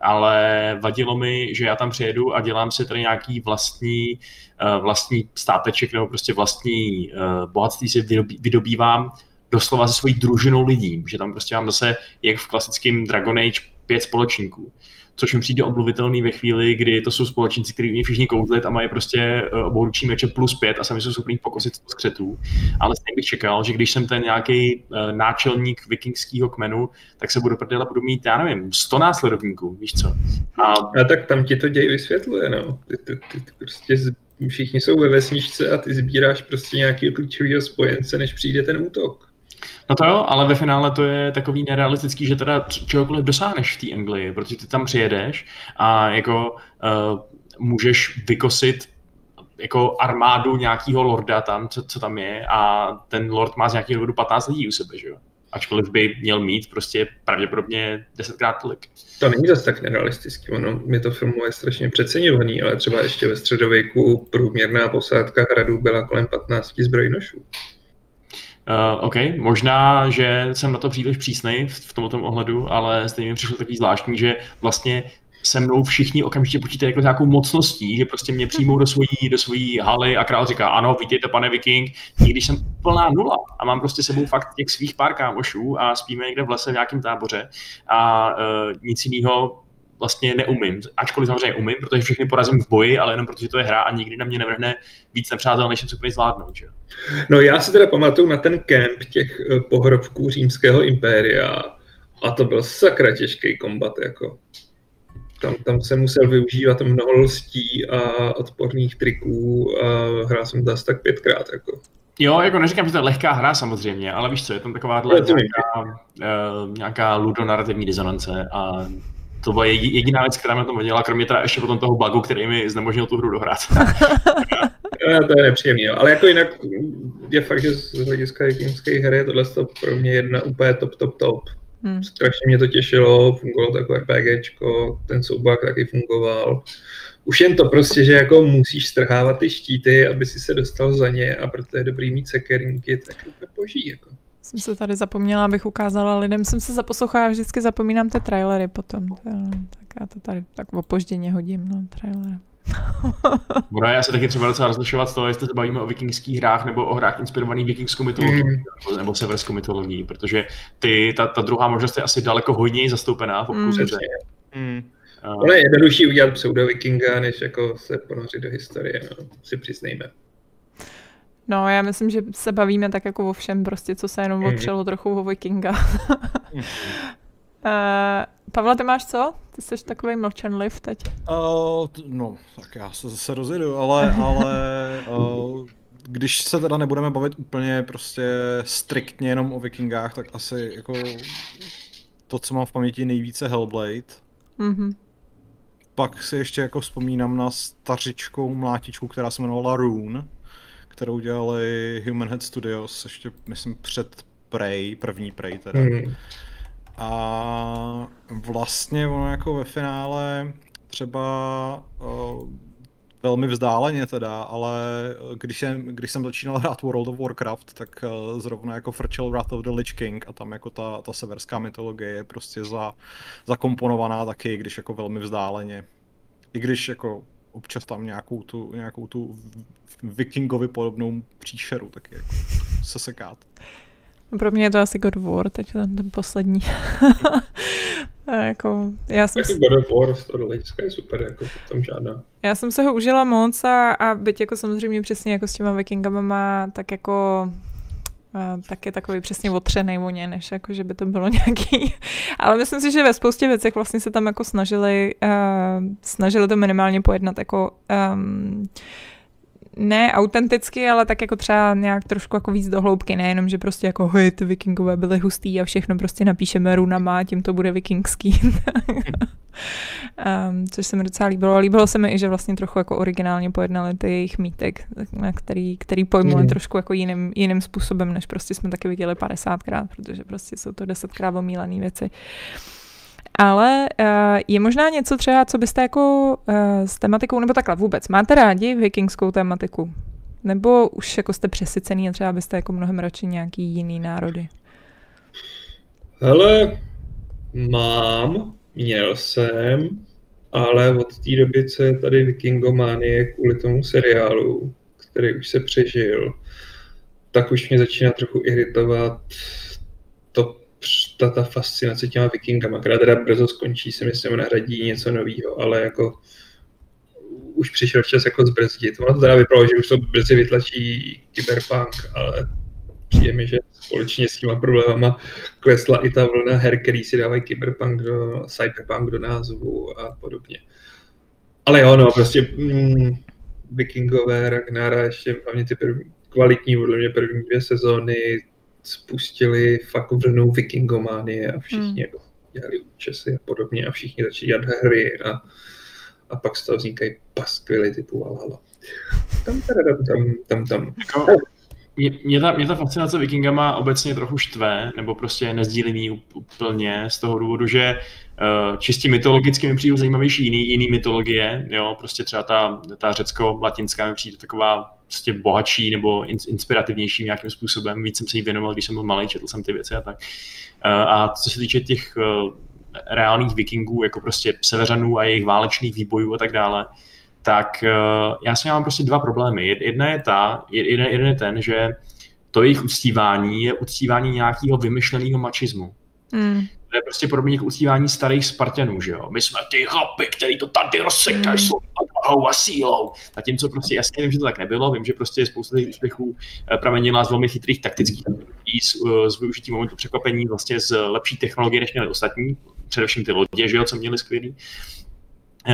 ale vadilo mi, že já tam přijedu a dělám si tady nějaký vlastní, uh, vlastní státeček nebo prostě vlastní uh, bohatství si vydobývám doslova se svojí družinou lidí, že tam prostě mám zase, jak v klasickém Dragon Age, pět společníků což mi přijde omluvitelný ve chvíli, kdy to jsou společníci, kteří umí všichni kouzlit a mají prostě eh, obouručí meče plus pět a sami jsou schopní pokosit z křetů. Ale stejně bych čekal, že když jsem ten nějaký uh, náčelník vikingského kmenu, tak se budu prdela, budu mít, já nevím, 100 následovníků, víš co? A, a tak tam ti to děj vysvětluje, no. Ty, ty, ty, ty prostě všichni jsou ve vesničce a ty sbíráš prostě nějaký klíčový spojence, než přijde ten útok. No to jo, ale ve finále to je takový nerealistický, že teda čehokoliv dosáhneš v té Anglii, protože ty tam přijedeš a jako uh, můžeš vykosit jako armádu nějakého lorda tam, co, co tam je a ten lord má z nějakého důvodu 15 lidí u sebe, že jo? Ačkoliv by měl mít prostě pravděpodobně desetkrát tolik. To není zase tak nerealistický, ono mě to filmuje strašně přeceňovaný, ale třeba ještě ve středověku průměrná posádka hradu byla kolem 15 zbrojnošů. Uh, OK, možná, že jsem na to příliš přísnej v, v tomto ohledu, ale stejně mi přišlo takový zvláštní, že vlastně se mnou všichni okamžitě počítají jako nějakou mocností, že prostě mě přijmou do svojí, do svojí haly a král říká, ano, vítejte, pane Viking, i když jsem plná nula a mám prostě sebou fakt těch svých pár kámošů a spíme někde v lese v nějakém táboře a uh, nic jiného vlastně neumím. Ačkoliv samozřejmě umím, protože všechny porazím v boji, ale jenom protože to je hra a nikdy na mě nevrhne víc nepřátel, než jsem schopný zvládnout. Že? No já si teda pamatuju na ten kemp těch eh, pohrobků římského impéria a to byl sakra těžký kombat. Jako. Tam, tam se musel využívat mnoho lstí a odporných triků a hrál jsem to asi tak pětkrát. Jako. Jo, jako neříkám, že to je lehká hra samozřejmě, ale víš co, je tam taková nějaká, uh, nějaká ludonarrativní disonance a to byla jediná věc, která mě to vadila, kromě teda ještě potom toho bugu, který mi znemožnil tu hru dohrát. [LAUGHS] to je nepříjemný, ale jako jinak je fakt, že z hlediska jakýmské hry je tohle to pro mě jedna úplně top, top, top. Hmm. Strašně mě to těšilo, fungovalo to jako RPGčko, ten soubak taky fungoval. Už jen to prostě, že jako musíš strhávat ty štíty, aby si se dostal za ně a proto je dobrý mít sekerníky, tak to boží. Jako. Jsem se tady zapomněla, abych ukázala lidem. Jsem se zaposlouchala, já vždycky zapomínám ty trailery potom. Tak já to tady tak opožděně hodím, no, trailery. [LAUGHS] Bude já se taky třeba docela rozlišovat z toho, jestli se bavíme o vikingských hrách nebo o hrách inspirovaných vikingskou mytologií mm. nebo severskou mytologií, protože ty, ta, ta druhá možnost je asi daleko hojněji zastoupená v obkuře. Mm. Hmm. Ale je jednodušší udělat pseudo-vikinga, než jako se ponořit do historie, no, si přiznejme. No, já myslím, že se bavíme tak jako o všem, prostě, co se jenom opřelo mm. trochu o vikinga. uh, [LAUGHS] Pavle, ty máš co? Ty jsi takový mlčenliv teď. Uh, no, tak já se zase rozjedu, ale, ale uh, [LAUGHS] když se teda nebudeme bavit úplně prostě striktně jenom o vikingách, tak asi jako to, co mám v paměti nejvíce Hellblade. Mm-hmm. Pak si ještě jako vzpomínám na stařičkou mlátičku, která se jmenovala Rune, kterou dělali Human Head Studios, ještě myslím před Prey, první Prey teda. Mm. A vlastně ono jako ve finále třeba uh, velmi vzdáleně teda, ale když jsem, když jsem začínal hrát World of Warcraft, tak uh, zrovna jako frčel Wrath of the Lich King a tam jako ta, ta severská mytologie je prostě za, zakomponovaná taky, když jako velmi vzdáleně. I když jako občas tam nějakou tu, nějakou tu vikingovi podobnou příšeru taky jako se sekát. Pro mě je to asi God of War, teď ten, ten poslední. [LAUGHS] jako, já jsem si... God of War z toho je super, jako tam žádná. Já jsem se ho užila moc a, a byť jako samozřejmě přesně jako s těma vikingama má tak jako tak je takový přesně otřený o ně, než jako, že by to bylo [LAUGHS] nějaký. Ale myslím si, že ve spoustě věcech vlastně se tam jako snažili, uh, snažili to minimálně pojednat jako um, ne autenticky, ale tak jako třeba nějak trošku jako víc do hloubky, nejenom, že prostě jako hej, ty vikingové byly hustý a všechno prostě napíšeme runama a tím to bude vikingský. um, [LAUGHS] což se mi docela líbilo. A líbilo se mi i, že vlastně trochu jako originálně pojednali ty jejich mýtek, na který, který pojmuli mm. trošku jako jiným, jiným způsobem, než prostě jsme taky viděli 50krát, protože prostě jsou to desetkrát omílané věci. Ale uh, je možná něco třeba, co byste jako uh, s tematikou, nebo takhle vůbec, máte rádi vikingskou tematiku? Nebo už jako jste přesycený a třeba byste jako mnohem radši nějaký jiný národy? Hele, mám, měl jsem, ale od té doby, co je tady Vikingománie kvůli tomu seriálu, který už se přežil, tak už mě začíná trochu iritovat to ta, ta fascinace těma vikingama, která teda brzo skončí, se myslím, nahradí něco nového, ale jako už přišel čas jako zbrzdit. Ono to teda vypadalo, že už to brzy vytlačí Cyberpunk, ale přijde mi, že společně s těma problémama klesla i ta vlna her, který si dávají Cyberpunk do, Cyberpunk do názvu a podobně. Ale jo, no, prostě mm, Vikingové, Ragnara, ještě hlavně ty první, kvalitní, podle mě první dvě sezóny, spustili fakt vlnu vikingománie a všichni hmm. jako dělali účesy a podobně a všichni začali dělat hry a, a pak z toho vznikají paskvily typu Valhalla. Tam, tam, tam, tam, tam. Jako, mě, mě, ta, mě ta fascinace vikingama obecně trochu štve, nebo prostě nezdílím úplně z toho důvodu, že uh, čistě mytologicky mi přijde zajímavější jiný, jiný mytologie, jo, prostě třeba ta, ta řecko-latinská mi přijde taková prostě bohatší nebo inspirativnější nějakým způsobem. Víc jsem se jí věnoval, když jsem byl malý, četl jsem ty věci a tak. Uh, a co se týče těch uh, reálných vikingů, jako prostě severanů a jejich válečných výbojů a tak dále, tak já s mám prostě dva problémy. Jedna je ta, jeden, jeden je ten, že to jejich uctívání je uctívání nějakého vymyšleného mačismu. Mm. To je prostě podobně jako uctívání starých Spartanů, že jo. My jsme ty chlapy, který to tady rozsekají mm. odvahou a sílou. Zatímco prostě jasně vím, že to tak nebylo, vím, že prostě spousta těch úspěchů eh, pramenila z velmi chytrých taktických s, eh, s využitím momentu překvapení vlastně z lepší technologie, než měli ostatní, především ty lodě, že jo, co měli skvělý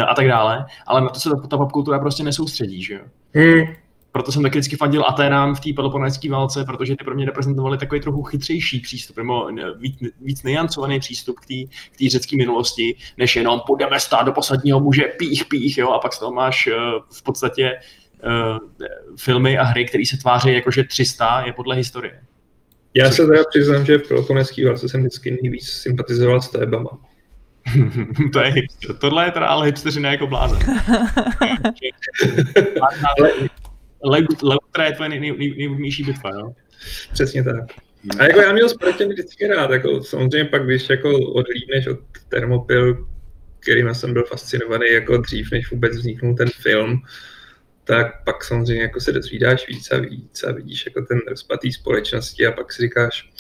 a tak dále, ale na to se ta, ta popkultura prostě nesoustředí, že jo. Hmm. Proto jsem taky vždycky fandil Aténám v té peloponetické válce, protože ty pro mě reprezentovali takový trochu chytřejší přístup, nebo víc, víc nejancovaný přístup k té řecké minulosti, než jenom půjdeme stát do posledního muže, pích, pích, jo, a pak z toho máš uh, v podstatě uh, filmy a hry, které se tváří jako, že 300 je podle historie. Já se teda přiznám, že v peloponetické válce jsem vždycky nejvíc sympatizoval s Tébama. [LAUGHS] to je hipster. Tohle je teda ale hipsteřina jako blázen. [LAUGHS] [LAUGHS] Leutra je tvoje nej, nej, nejvhodnější bitva, jo? Přesně tak. A jako já měl Spartan vždycky rád, jako samozřejmě pak, když jako odlídneš od Thermopil, kterým jsem byl fascinovaný jako dřív, než vůbec vzniknul ten film, tak pak samozřejmě jako se dozvídáš víc a víc a vidíš jako ten rozpad společnosti a pak si říkáš,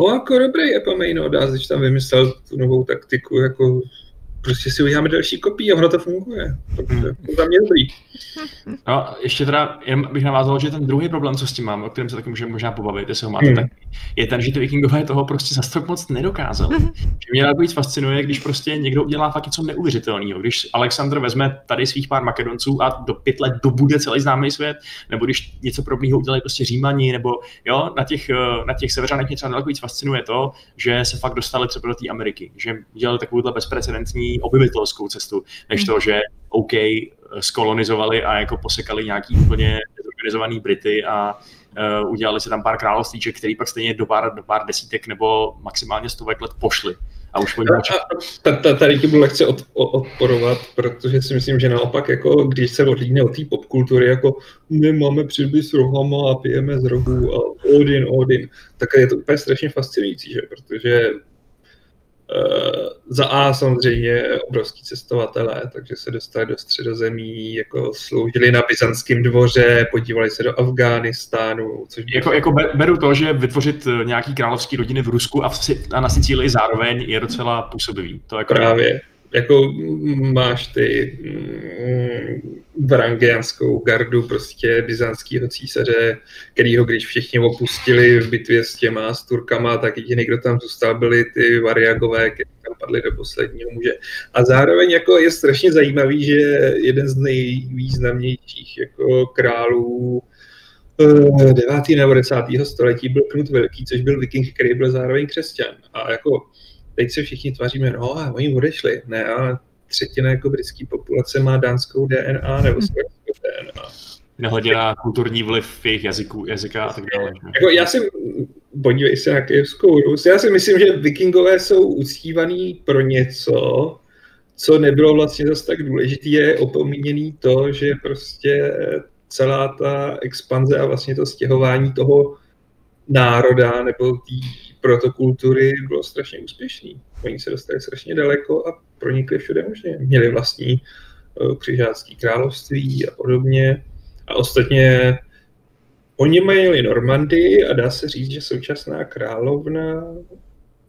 O, jako dobrý Epamejno, dá, když tam vymyslel tu novou taktiku, jako prostě si uděláme další kopí a ono to funguje. Takže to za mě dobrý. No, ještě teda, jen bych navázal, že ten druhý problém, co s tím mám, o kterém se taky můžeme možná pobavit, jestli ho máte hmm. tak, je ten, že ty vikingové toho prostě za tak moc nedokázali. [LAUGHS] že mě víc fascinuje, když prostě někdo udělá fakt něco neuvěřitelného. Když Alexandr vezme tady svých pár Makedonců a do pět let dobude celý známý svět, nebo když něco podobného udělají prostě Římani, nebo jo, na těch, na těch severanech mě třeba daleko víc fascinuje to, že se fakt dostali třeba do té Ameriky, že udělali takovouhle bezprecedentní obyvatelskou cestu, než to, že OK, skolonizovali a jako posekali nějaký úplně zorganizovaný Brity a uh, udělali si tam pár královstvíček, který pak stejně do pár, do pár desítek nebo maximálně stovek let pošli. A už a, Tady ti budu lehce od, odporovat, protože si myslím, že naopak, jako, když se odlídne od té popkultury, jako my máme přilby s rohama a pijeme z rohu a Odin, Odin, tak je to úplně strašně fascinující, že? protože za A samozřejmě obrovský cestovatelé, takže se dostali do středozemí, jako sloužili na byzantském dvoře, podívali se do Afghánistánu. Což jako, jako beru to, že vytvořit eh, nějaký královský rodiny v Rusku a, v, a na Sicílii zároveň je docela působivý. To jako Právě jako máš ty mm, varangianskou gardu prostě byzantského císaře, kterýho když všichni opustili v bitvě s těma s Turkama, tak jediný, kdo tam zůstal, byli ty variagové, kteří tam padli do posledního muže. A zároveň jako je strašně zajímavý, že jeden z nejvýznamnějších jako králů 9. Eh, nebo 10. století byl Knut Velký, což byl viking, který byl zároveň křesťan. A jako teď se všichni tváříme, no a oni odešli. Ne, a třetina jako britské populace má dánskou DNA nebo slovenskou DNA. Nehledě na kulturní vliv jejich jazyku, jazyka a tak dále. Jako já si, podívej se na Kijevskou Rus, já si myslím, že vikingové jsou uctívaný pro něco, co nebylo vlastně zase tak důležité, je opomíněný to, že prostě celá ta expanze a vlastně to stěhování toho národa nebo té protokultury bylo strašně úspěšný. Oni se dostali strašně daleko a pronikli všude možně. Měli vlastní uh, křižácký království a podobně. A ostatně oni mají Normandy a dá se říct, že současná královna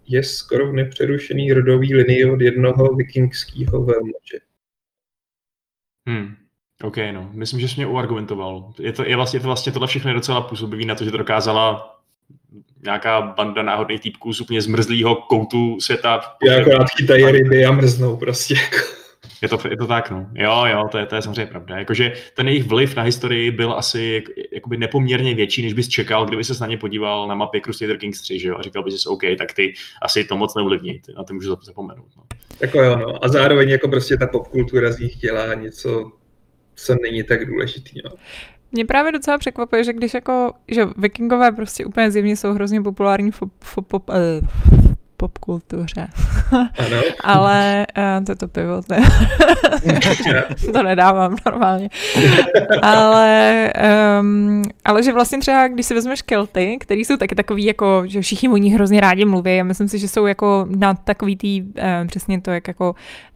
je skoro v nepřerušený rodový linii od jednoho vikingského velmoče. Hmm. OK, no. Myslím, že jsi mě uargumentoval. Je to, je vlastně, je to vlastně tohle všechno docela působivý na to, že to dokázala nějaká banda náhodných týpků z úplně zmrzlého koutu světa. Já akorát chytají ryby a mrznou prostě. Je to, je to tak, no. Jo, jo, to je, to je samozřejmě pravda. Jakože ten jejich vliv na historii byl asi jakoby nepoměrně větší, než bys čekal, kdyby se na ně podíval na mapě Crusader Kings 3, že jo, a říkal bys, OK, tak ty asi to moc neuvlivní, ty na to můžu zapomenout. No. Jako jo, no. A zároveň jako prostě ta popkultura z nich dělá něco, co není tak důležitý, no. Mě právě docela překvapuje, že když jako, že vikingové prostě úplně zjevně jsou hrozně populární v, v, v, popkultuře. [LAUGHS] Ale uh, to je to pivo, to, [LAUGHS] to nedávám normálně. ale, um, ale že vlastně třeba, když si vezmeš Kelty, který jsou taky takový, jako, že všichni o nich hrozně rádi mluví a myslím si, že jsou jako na takový tý, um, přesně to, jak jako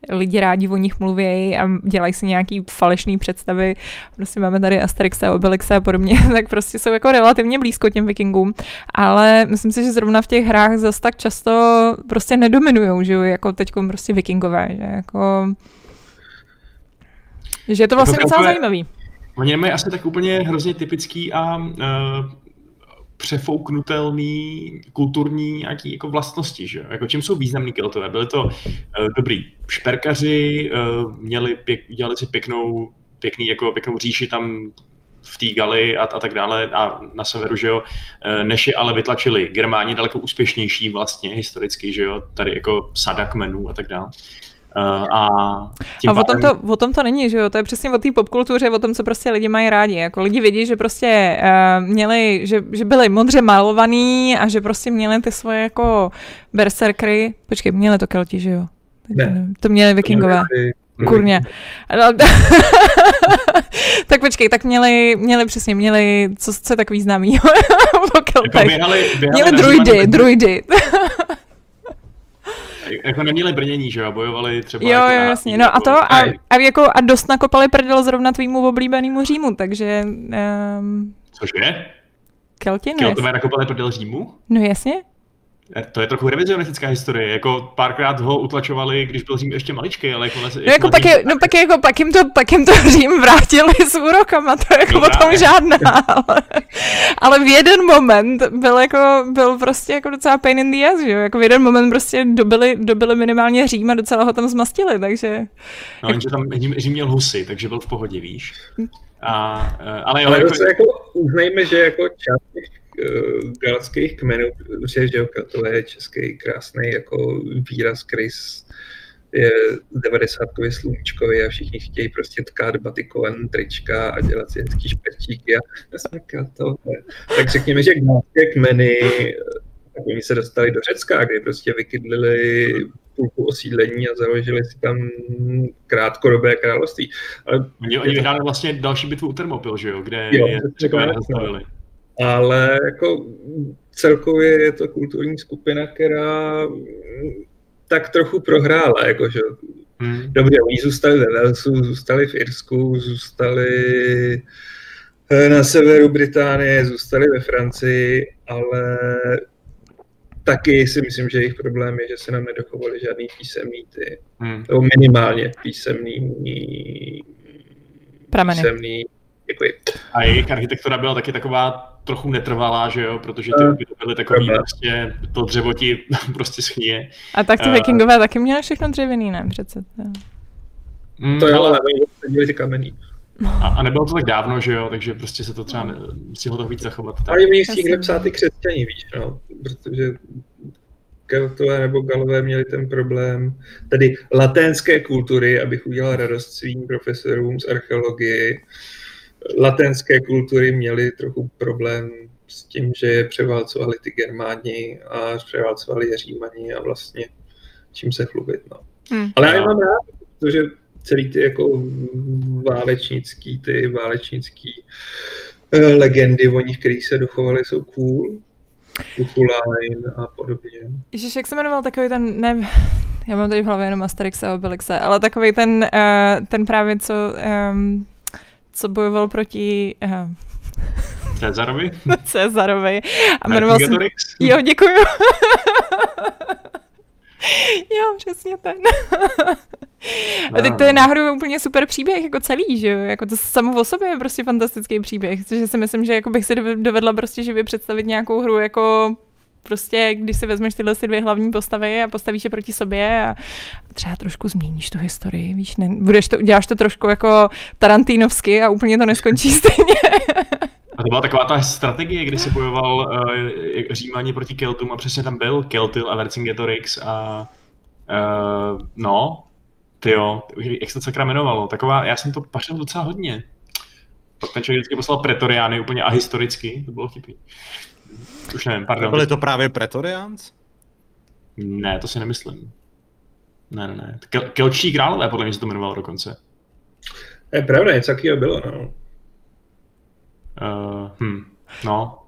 lidi rádi o nich mluví a dělají si nějaký falešný představy. Prostě máme tady Asterixa, Obelixa a podobně, [LAUGHS] tak prostě jsou jako relativně blízko těm vikingům. Ale myslím si, že zrovna v těch hrách zase tak často prostě nedominujou, že jo, jako teď prostě vikingové, že jako... Že je to vlastně docela zajímavý. Oni mají asi tak úplně hrozně typický a uh, přefouknutelný kulturní nějaký jako vlastnosti, že Jako čím jsou významní keltové? Byli to uh, dobrý šperkaři, uh, měli pěk, dělali si pěknou, pěkný, jako pěknou říši tam v té Gali a, a tak dále a na severu, že jo, e, než je ale vytlačili Germáni daleko úspěšnější vlastně historicky, že jo, tady jako sada kmenů a tak dále. Uh, a tím a o, tom to, o tom to není, že jo? To je přesně o té popkultuře, o tom, co prostě lidi mají rádi. Jako lidi vidí, že prostě uh, měli, že, že byli modře malovaný a že prostě měli ty svoje jako berserkry. Počkej, měli to kelti, že jo? Ne. To měli vikingové. Kurně. [LAUGHS] No, [LAUGHS] tak počkej, tak měli, měli přesně, měli, co, co je takový známý [LAUGHS] jako běhali, běhali měli druidy, druidy. jako neměli brnění, že jo, bojovali třeba Jo, jako jo, jasně, no a to a, a, jako a dost nakopali prdel zrovna tvýmu oblíbenému Římu, takže... Um, Cože? Kelti, no Keltové nakopali prdel Římu? No jasně. To je trochu revizionistická historie, jako párkrát ho utlačovali, když byl Řím ještě maličký, ale jako... No, jako pak, je, no pak, jako, pak, jim to, pak jim to Řím vrátili s úrokama, to jako no, tom žádná, ale, ale, v jeden moment byl jako, byl prostě jako docela pain in the ass, že jo, jako v jeden moment prostě dobili, dobili minimálně Řím a docela ho tam zmastili, takže... No, jenže tam Řím měl husy, takže byl v pohodě, víš. A, ale, ale, ale jako... jako uznejme, že jako část těch galských kmenů, protože že to je český krásný jako výraz, který je 90 sluníčkový a všichni chtějí prostě tkát batikovaný trička a dělat si hezký šperčíky a já jsem to, tak řekněme, že galské kmeny tak oni se dostali do Řecka, kde prostě vykydlili půlku osídlení a založili si tam krátkodobé království. Ale oni, oni vyhráli vlastně další bitvu u Termopil, že jo? Kde jo, je Řekové zastavili ale jako celkově je to kulturní skupina, která tak trochu prohrála, jakože hmm. dobře, oni zůstali ve Walesu, zůstali v Irsku, zůstali eh, na severu Británie, zůstali ve Francii, ale taky si myslím, že jejich problém je, že se nám nedochovali žádný písemný ty, hmm. nebo minimálně písemný písemný Děkuji. A jejich architektura byla taky taková trochu netrvalá, že jo, protože ty uh, byly takový prostě, to dřevo ti [LAUGHS] prostě schníje. A tak ty uh, vikingové taky měli všechno dřevěný, ne přece? Mm, to jo, ale měli ty kamenný. A, a, nebylo to tak dávno, že jo, takže prostě se to třeba stihlo to víc zachovat. Tak. Ale mě stihli psát ty křesťaní, víš, no, protože Keltové nebo Galové měli ten problém, tedy laténské kultury, abych udělal radost svým profesorům z archeologie, latenské kultury měly trochu problém s tím, že je převálcovali ty Germáni a převálcovali je Římani a vlastně čím se chlubit. No. Hmm. Ale já je mám rád, protože celý ty jako válečnický, ty válečnický uh, legendy o nich, které se dochovaly, jsou cool. Kukulajn a podobně. Ježiš, jak se jmenoval takový ten, ne, já mám tady v hlavě jenom Asterix a Obelixe, ale takový ten, uh, ten právě, co um, co bojoval proti... Uh, Cezarovi? [LAUGHS] Cezarovi. A jmenoval se... Jo, děkuju. [LAUGHS] jo, přesně ten. A teď to je náhodou úplně super příběh, jako celý, že jo? Jako to samo o sobě je prostě fantastický příběh, což si myslím, že jako bych si dovedla prostě živě představit nějakou hru jako prostě, když si vezmeš tyhle dvě hlavní postavy a postavíš je proti sobě a třeba trošku změníš tu historii, víš, ne, budeš to, děláš to trošku jako Tarantinovsky a úplně to neskončí [LAUGHS] stejně. A to byla taková ta strategie, kdy se bojoval uh, Římani proti Keltům a přesně tam byl Keltil a Vercingetorix a uh, no, ty jo, jak se to sakra jmenovalo, taková, já jsem to pašel docela hodně. Pak ten člověk vždycky poslal pretoriány úplně ahistoricky, to bylo vtipný. Už nevím, pardon. Byly to právě Pretorians? Ne, to si nemyslím. Ne, ne, ne. Kel- Kelčí králové, podle mě se to jmenovalo dokonce. Je pravda, něco takového bylo, no. Uh, hm, no.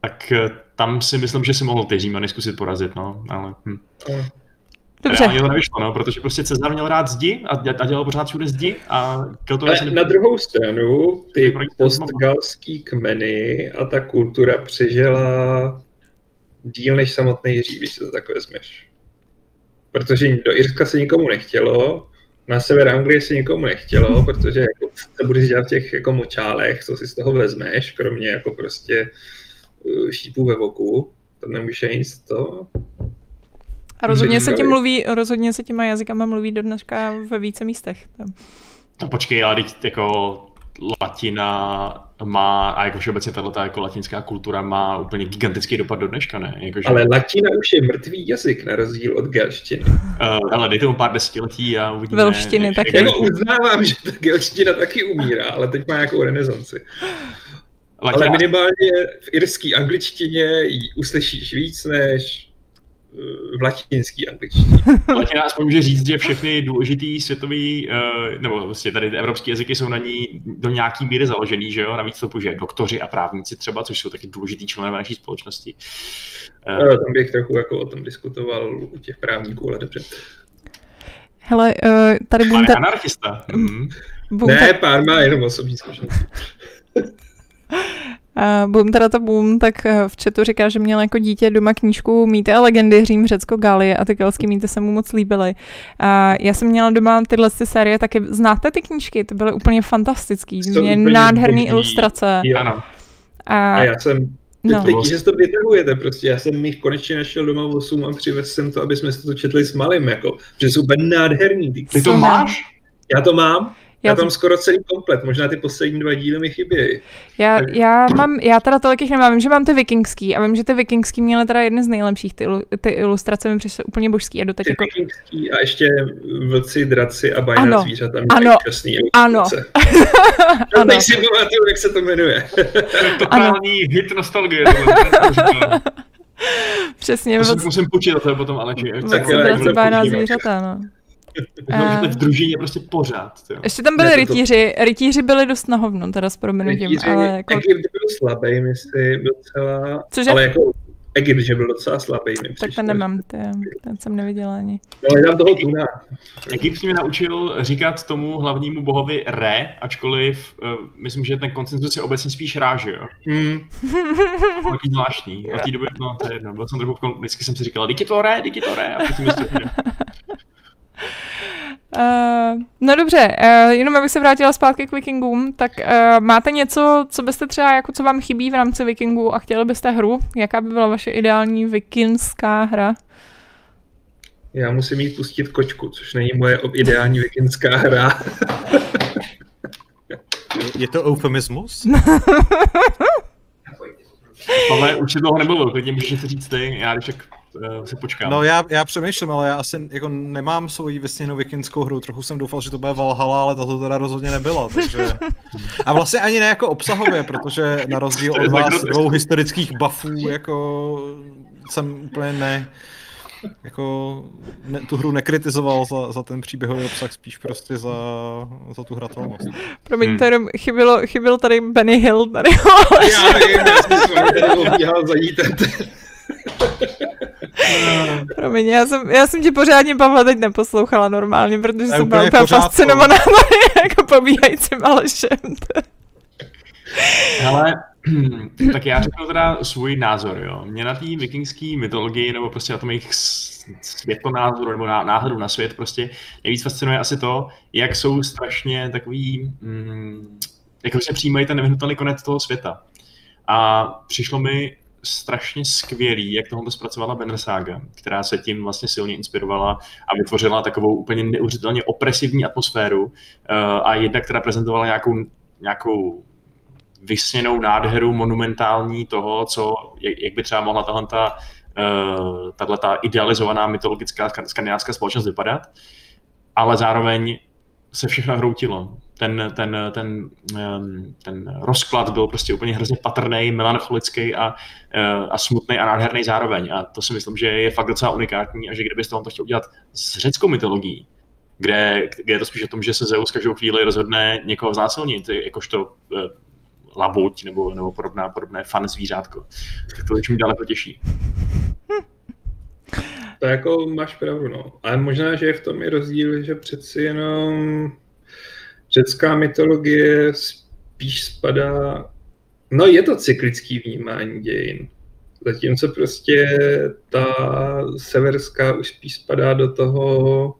Tak uh, tam si myslím, že si mohl ty Římany zkusit porazit, no, ale hm. Uh. Dobře. Ale to nevyšlo, no, protože prostě Cezar měl rád zdi a, a dělal pořád všude zdi a Keltové se Na druhou stranu, ty postgalský kmeny a ta kultura přežila díl než samotný Jiří, když se to tak vezmeš. Protože do Irska se nikomu nechtělo, na sever Anglie se nikomu nechtělo, [LAUGHS] protože jako, to budeš dělat v těch jako močálech, co si z toho vezmeš, kromě jako prostě uh, šípů ve voku, to nemůžeš nic to. A rozhodně se, tím mluví, rozhodně se těma jazykama mluví do dneška ve více místech. No počkej, ale teď jako latina má, a jako všeobecně tato jako latinská kultura má úplně gigantický dopad do dneška, ne? Jako, že... Ale latina už je mrtvý jazyk, na rozdíl od gelštiny. Uh, ale dejte mu pár desetiletí a uvidíme. Velštiny taky. Jako uznávám, že ta gelština taky umírá, ale teď má nějakou renesanci. Latina... Ale minimálně v irský angličtině ji uslyšíš víc než v latinský angličtině. [LAUGHS] Latina aspoň může říct, že všechny důležitý světový, uh, nebo vlastně tady evropské jazyky jsou na ní do nějaký míry založený, že jo? Navíc to že doktoři a právníci třeba, což jsou taky důležitý členové naší společnosti. No, tam bych trochu jako o tom diskutoval u těch právníků, ale dobře. Hele, uh, tady budu... Ta... anarchista. Mm. ne, pár má jenom osobní zkušenosti. [LAUGHS] Boom teda to boom, tak v chatu říká, že měl jako dítě doma knížku Mýty a legendy, Řím, Řecko, Galie a ty kelský mýty se mu moc líbily. Uh, já jsem měla doma tyhle ty série, taky znáte ty knížky, ty byly úplně fantastický, mě nádherný ilustrace. Ano. A, a já jsem No. Teď, že to vytahujete prostě, já jsem jich konečně našel doma 8 a přivez jsem to, aby jsme si to četli s malým, jako, že jsou úplně nádherný. Ty, ty to máš? Já to mám. Já, já tam skoro celý komplet, možná ty poslední dva díly mi chybějí. Já, tak... já mám, já teda tolik jich nemám, vím, že mám ty vikingský a vím, že ty vikingský měly teda jedny z nejlepších, ty, ty ilustrace mi přišly úplně božský a doteď ty jako... vikingský a ještě vlci, draci a bajná ano, zvířata ano, ano. [LAUGHS] ano. Teď si pamatuju, jak se to jmenuje. Totální hit nostalgie. [LAUGHS] Přesně. Musím, musím počítat to potom, ale Tak, draci, bajná zvířata, no. Uh, v družině prostě pořád. Jo. Ještě tam byli rytíři, to... rytíři byli dost na hovno, teda s proměnutím, ale jako... Egypt byl slabý, myslím, docela, Cože? ale jako Egypt, že byl docela slabý, Tak ten nemám, ty, ten jsem neviděla ani. No, ale tam toho tuna. Egypt mě naučil říkat tomu hlavnímu bohovi Re, ačkoliv uh, myslím, že ten koncenzus je obecně spíš Rá, že jo? Mm. Taky zvláštní. Od té doby, no to je jedno, byl jsem trochu, vždycky jsem si říkal, díky to Re, díky to Re, a potom Uh, no dobře, uh, jenom abych se vrátila zpátky k Vikingům, tak uh, máte něco, co byste třeba, jako co vám chybí v rámci Vikingů a chtěli byste hru? Jaká by byla vaše ideální vikingská hra? Já musím jít pustit kočku, což není moje ideální vikingská hra. Je to eufemismus? [LAUGHS] Ale už si toho nebylo, klidně můžeš říct ty, já když si počkám. No já, já přemýšlím, ale já asi jako nemám svoji vysněnou vikinskou hru, trochu jsem doufal, že to bude Valhalla, ale to teda rozhodně nebyla, takže... A vlastně ani ne jako obsahově, protože na rozdíl od vás dvou historických buffů, jako jsem úplně ne, jako ne, tu hru nekritizoval za, za ten příběhový obsah, spíš prostě za, za tu hratelnost. Promiň, hmm. jenom chybilo, chybilo tady Benny Hill tady. já vím, já jsem zajít. [LAUGHS] Promiň, já jsem, já jsem ti pořádně, Pavla, teď neposlouchala normálně, protože jsem byla úplně fascinovaná [LAUGHS] jako pobíhajícím Alešem. Ale [CLEARS THROAT] tak já řeknu teda svůj názor, jo. Mě na té vikingské mytologii, nebo prostě na tom jejich světonázoru, nebo náhledu na svět, prostě nejvíc fascinuje asi to, jak jsou strašně takový, mm, jak prostě přijímají ten nevyhnutelný konec toho světa. A přišlo mi strašně skvělý, jak tohle zpracovala Banner Saga, která se tím vlastně silně inspirovala a vytvořila takovou úplně neuvěřitelně opresivní atmosféru uh, a jedna, která prezentovala nějakou, nějakou vysněnou nádheru monumentální toho, co, jak, by třeba mohla tahle ta, uh, tato idealizovaná mytologická skandinávská společnost vypadat, ale zároveň se všechno hroutilo. Ten, ten, ten, ehm, ten rozklad byl prostě úplně hrozně patrný, melancholický a, eh, a smutný a nádherný zároveň. A to si myslím, že je fakt docela unikátní a že kdybyste vám to chtěl udělat s řeckou mytologií, kde, kde je to spíš o tom, že se Zeus každou chvíli rozhodne někoho znásilnit, jakožto eh, labuť nebo, nebo podobná, podobné fan zvířátko. Tak to je daleko těžší. To jako máš pravdu, no. Ale možná, že je v tom i rozdíl, že přeci jenom řecká mytologie spíš spadá... No je to cyklický vnímání dějin. Zatímco prostě ta severská už spíš spadá do toho...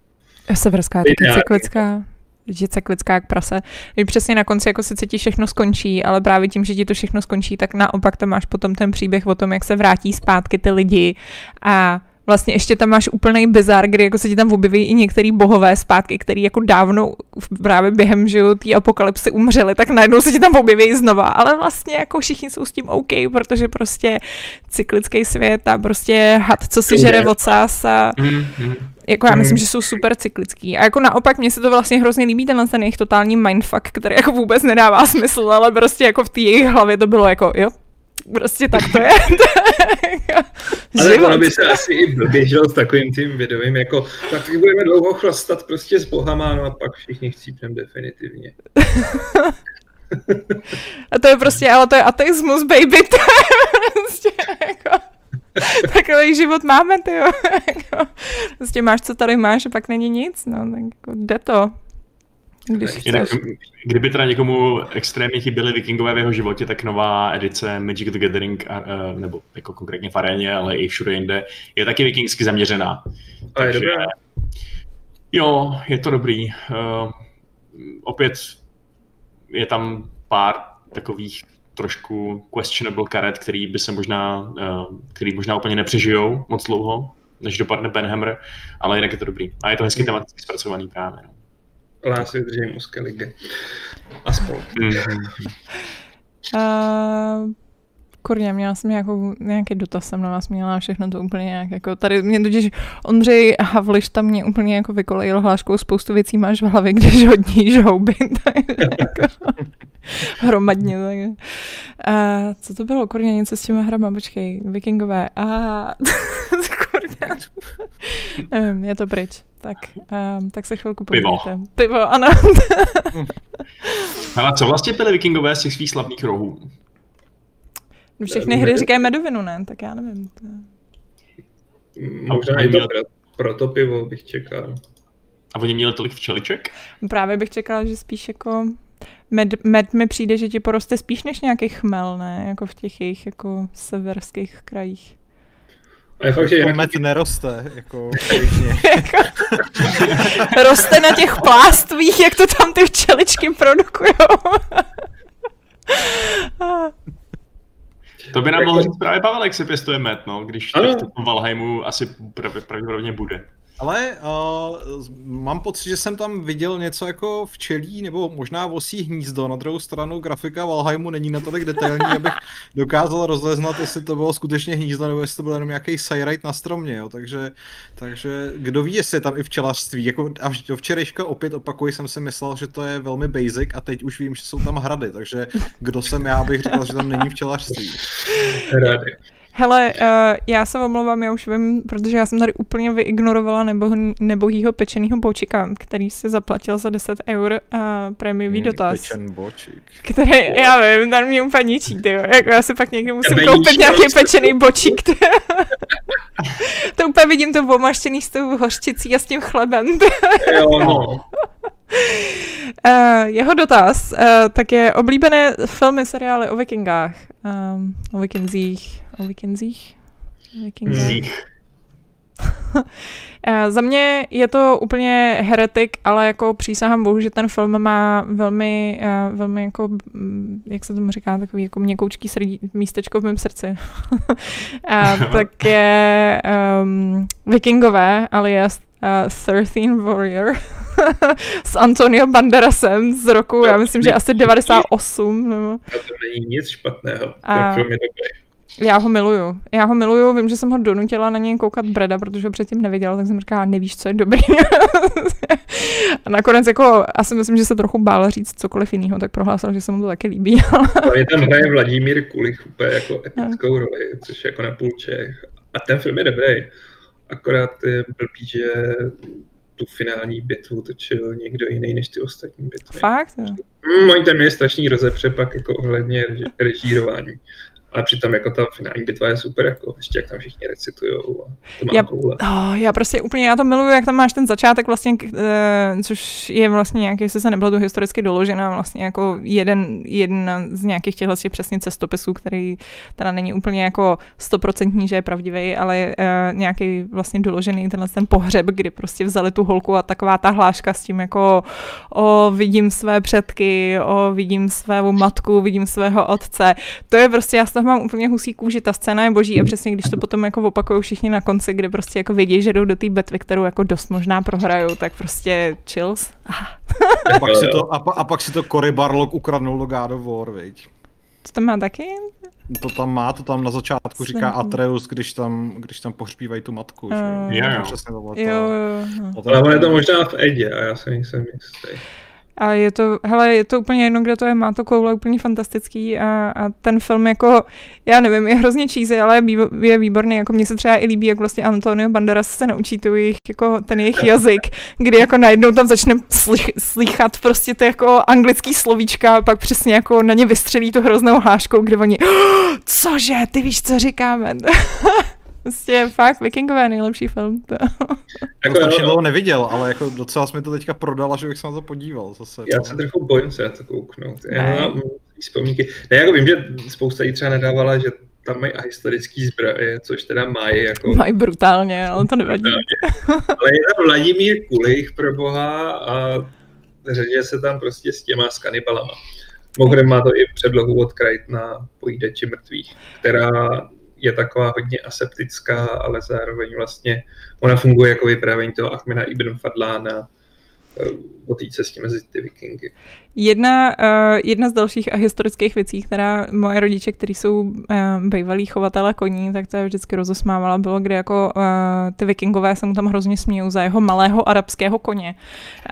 Severská je taky cyklická že cyklická jak prase. Když přesně na konci jako sice ti všechno skončí, ale právě tím, že ti to všechno skončí, tak naopak tam máš potom ten příběh o tom, jak se vrátí zpátky ty lidi a vlastně ještě tam máš úplný bizar, kdy jako se ti tam objeví i některý bohové zpátky, který jako dávno právě během že té apokalypsy umřeli, tak najednou se ti tam objeví znova, ale vlastně jako všichni jsou s tím OK, protože prostě cyklický svět a prostě had, co si žere ocas a mm-hmm. jako já myslím, že jsou super cyklický. A jako naopak mně se to vlastně hrozně líbí, tenhle ten jejich totální mindfuck, který jako vůbec nedává smysl, ale prostě jako v té jejich hlavě to bylo jako, jo, Prostě tak to je. [LAUGHS] Ale ono by se asi i běžel s takovým tím videovým, jako tak budeme dlouho chlastat prostě s bohama, no a pak všichni chcípneme definitivně. [LAUGHS] a to je prostě, ale to je ateismus, baby, to je prostě jako... Takový život máme, ty jo. Jako, prostě máš, co tady máš a pak není nic, no, tak jako jde to. Když Jinak, kdyby teda někomu extrémně chyběly vikingové v jeho životě, tak nová edice Magic the Gathering, nebo jako konkrétně v aréně, ale i všude jinde, je taky vikingsky zaměřená. A je dobré. Jo, je to dobrý. Uh, opět je tam pár takových trošku questionable karet, který by se možná, uh, který možná úplně nepřežijou moc dlouho, než dopadne Benhammer, ale jinak je to dobrý. A je to hezky tematicky zpracovaný právě. No. Lásy drží muské ligy. Mm-hmm. Uh, kurně, měla jsem nějakou, nějaký dotaz jsem na vás měla všechno to úplně nějak jako, tady mě totiž Ondřej Havliš tam mě úplně jako vykolejil hláškou, spoustu věcí máš v hlavě, když hodní žhouby, [LAUGHS] jako [LAUGHS] hromadně. Tak. A co to bylo, kurně, něco s těma hrama, počkej, vikingové, a [LAUGHS] kurně, [LAUGHS] nevím, je to pryč. Tak, um, tak se chvilku podívejte. Pivo. Pivo, ano. [LAUGHS] Ale co vlastně byly vikingové z těch svých slavných rohů? No všechny hry říkají medovinu, ne? Tak já nevím. Možná i to pro to pivo bych čekal. A oni měli tolik včeliček? Právě bych čekala, že spíš jako med, med mi přijde, že ti poroste spíš než nějaký chmel, ne? Jako v těch jejich jako severských krajích. A je fakt, že jako med neroste, jako [LAUGHS] Roste na těch plástvích, jak to tam ty včeličky produkujou. [LAUGHS] To by nám mohl říct právě Pavel, jak se pěstuje med, no, když v tom Valheimu asi pravděpodobně bude. Ale uh, mám pocit, že jsem tam viděl něco jako včelí nebo možná vosí hnízdo. Na druhou stranu grafika Valheimu není natolik detailní, [LAUGHS] abych dokázal rozeznat, jestli to bylo skutečně hnízdo nebo jestli to byl jenom nějaký sajrajt na stromě. Jo. Takže, takže kdo ví, jestli je tam i včelařství. Jako, a do včerejška opět opakuji, jsem si myslel, že to je velmi basic a teď už vím, že jsou tam hrady. Takže kdo jsem já, bych říkal, že tam není včelařství. Hrady. Hele, uh, já se omlouvám, já už vím, protože já jsem tady úplně vyignorovala nebo, nebohýho pečenýho bočika, který si zaplatil za 10 eur uh, prémiový mm, dotaz. Pečen bočik. Který, já vím, tam mě úplně ničí, tyjo. Jako já si pak někdy musím koupit nějaký pečený bočík. to úplně vidím to omaštěný s tou hořčicí a s tím chlebem. jo, no. Uh, jeho dotaz uh, tak je oblíbené filmy, seriály o vikingách, um, o o vikingzích? Vikingzích. uh, [LAUGHS] za mě je to úplně heretik, ale jako přísahám bohu, že ten film má velmi, uh, velmi jako, jak se tomu říká, takový jako měkoučký srdí, místečko v mém srdci. uh, [LAUGHS] [LAUGHS] tak je um, Vikingové, alias uh, 13 Warrior s Antonio Banderasem z roku, já myslím, že asi 98. Nebo... A to není nic špatného, a... film je dobrý. Já ho miluju. Já ho miluju, vím, že jsem ho donutila na něj koukat Breda, protože ho předtím neviděl, tak jsem říkala, nevíš, co je dobrý. [LAUGHS] a nakonec jako, asi myslím, že se trochu bál říct cokoliv jiného, tak prohlásil, že se mu to taky líbí. [LAUGHS] je tam hraje Vladimír Kulich úplně jako epickou roli, což je jako na půl Čech. A ten film je dobrý. Akorát je blbý, že tu finální bitvu točil někdo jiný než ty ostatní bitvy. Fakt? Mm, oni tam je strašný rozepřepak jako ohledně režírování. Ale přitom jako ta finální bitva je super, jako ještě jak tam všichni recitujou a to má já, oh, já prostě úplně, já to miluju, jak tam máš ten začátek vlastně, uh, což je vlastně nějaký, jestli se nebylo to historicky doloženo, vlastně jako jeden, jeden z nějakých těchto těch přesně cestopisů, který teda není úplně jako stoprocentní, že je pravdivý, ale uh, nějaký vlastně doložený tenhle ten pohřeb, kdy prostě vzali tu holku a taková ta hláška s tím jako o vidím své předky, o vidím svou matku, vidím svého otce. To je prostě, já toho mám úplně husí kůži, ta scéna je boží a přesně když to potom jako opakují všichni na konci, kde prostě jako vědí, že jdou do té betvy, kterou jako dost možná prohrajou, tak prostě chills. a, pak si to, a, pa, a pak si to Cory Barlog ukradnul do God of War, viď? To tam má taky? To tam má, to tam na začátku říká Atreus, když tam, když tam pohřbívají tu matku, uh, že jo? Přesně to bylo jo, jo, jo. Ale je to možná v Edě a já se nejsem jistý. A je to, hele, je to úplně jedno, kde to je, má to koule úplně fantastický a, a ten film jako, já nevím, je hrozně cheesy, ale je, je výborný, jako mně se třeba i líbí, jak vlastně Antonio Banderas se naučí tu jejich, jako ten jejich jazyk, kdy jako najednou tam začne slychat prostě ty jako anglický slovíčka a pak přesně jako na ně vystřelí tu hroznou hláškou, kde oni, oh, cože, ty víš, co říkáme. [LAUGHS] Prostě fakt, Vikingové nejlepší film. To. [LAUGHS] Jako, to dlouho neviděl, ale jako docela jsme to teďka prodala, že bych se na to podíval zase. Já se trochu bojím se na to kouknout. Já mám vzpomínky. Ne, jako vím, že spousta jí třeba nedávala, že tam mají historický zbraně, což teda mají jako... Mají brutálně, ale to nevadí. ale je tam Vladimír Kulich pro boha a řadě se tam prostě s těma s kanibalama. Mimochodem má to i předlohu od na Pojídeči mrtvých, která je taková hodně aseptická, ale zároveň vlastně ona funguje jako vyprávění toho Ahmeda Ibn Fadlána o té cestě mezi ty vikingy. Jedna, uh, jedna z dalších a historických věcí, která moje rodiče, kteří jsou uh, bývalí chovatelé koní, tak to je vždycky rozosmávala, bylo, kdy jako uh, ty vikingové se mu tam hrozně smějou za jeho malého arabského koně.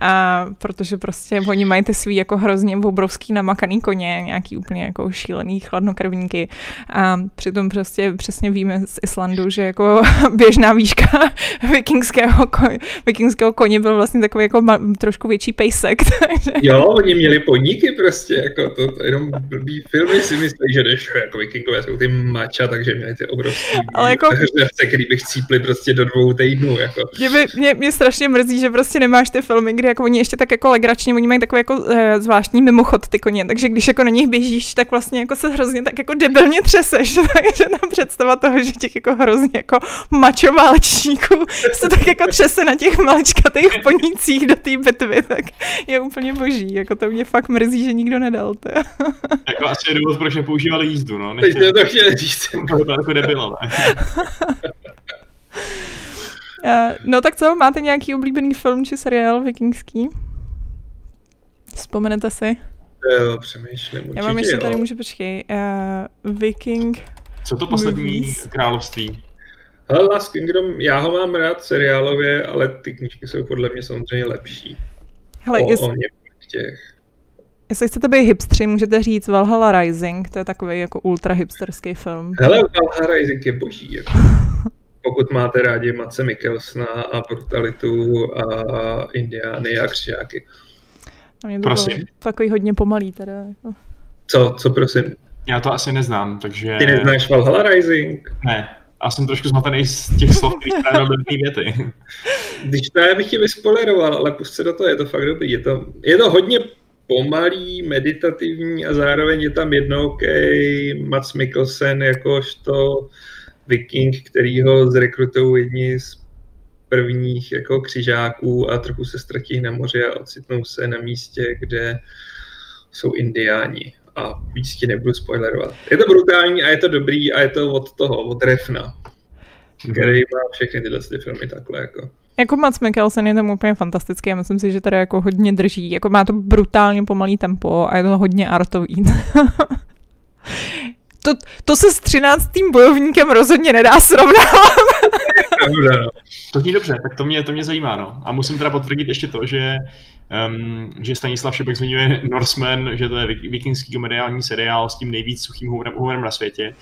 A protože prostě oni mají ty svý jako hrozně obrovský namakaný koně, nějaký úplně jako šílený chladnokrvníky. A přitom prostě přesně víme z Islandu, že jako [LAUGHS] běžná výška [LAUGHS] vikingského, koně, vikingského koně byl vlastně takový jako trošku větší pejsek. [LAUGHS] Takže... Jo, oni měli podniky prostě, jako to, to jenom blbý filmy si myslí, že jdeš jako vikingové jsou ty mača, takže měli ty obrovské Ale jako... hřevce, který bych cípli prostě do dvou týdnů. Jako. Mě, by, mě, mě, strašně mrzí, že prostě nemáš ty filmy, kdy jako oni ještě tak jako legračně, oni mají takový jako e, zvláštní mimochod ty koně, takže když jako na nich běžíš, tak vlastně jako se hrozně tak jako debilně třeseš, [LAUGHS] takže tam představa toho, že těch jako hrozně jako mačo válečníků se tak jako třese na těch maličkatých ponících do té bitvy, tak je úplně boží, jako to mě fakt mrzí, že nikdo nedal. To. [LAUGHS] jako asi je důvod, proč nepoužívali jízdu, no. Teď to chtěl říct. [LAUGHS] To je jako debil, [LAUGHS] No tak co, máte nějaký oblíbený film či seriál vikingský? Vzpomenete si? Jo, přemýšlím. Já mám ještě tady, můžu počkej. Uh, Viking Co to poslední movies? království? Ale Last Kingdom, já ho mám rád seriálově, ale ty knížky jsou podle mě samozřejmě lepší. Hele, o, jest... o těch. Jestli chcete být hipstři, můžete říct Valhalla Rising, to je takový jako ultra hipsterský film. Hele, Valhalla Rising je boží. Jako. [LAUGHS] Pokud máte rádi Mace Mikkelsna a brutalitu a indiány a křiáky. A mě to prosím. takový hodně pomalý teda. Jako. Co, co prosím? Já to asi neznám, takže... Ty neznáš Valhalla Rising? Ne, a jsem trošku zmatený z těch slov, které jste dobrý věty. Když to já bych ti vyspoileroval, ale pust se do toho, je to fakt dobrý. Je to, je to hodně pomalý, meditativní a zároveň je tam jednokej Mats Mikkelsen jakožto viking, který ho zrekrutují jedni z prvních jako křižáků a trochu se ztratí na moři a ocitnou se na místě, kde jsou indiáni. A víc ti nebudu spoilerovat. Je to brutální a je to dobrý a je to od toho, od Refna, který má všechny tyhle ty filmy takhle jako. Jako Mats Mikkelsen je tam úplně fantastický a myslím si, že tady jako hodně drží. Jako má to brutálně pomalý tempo a je to hodně artový. [LAUGHS] to, to se s třináctým bojovníkem rozhodně nedá srovnávat. [LAUGHS] No. to zní dobře, tak to mě, to mě zajímá. No. A musím teda potvrdit ještě to, že, um, že Stanislav Šebek zmiňuje Norseman, že to je vikingský komediální seriál s tím nejvíc suchým humorem na světě.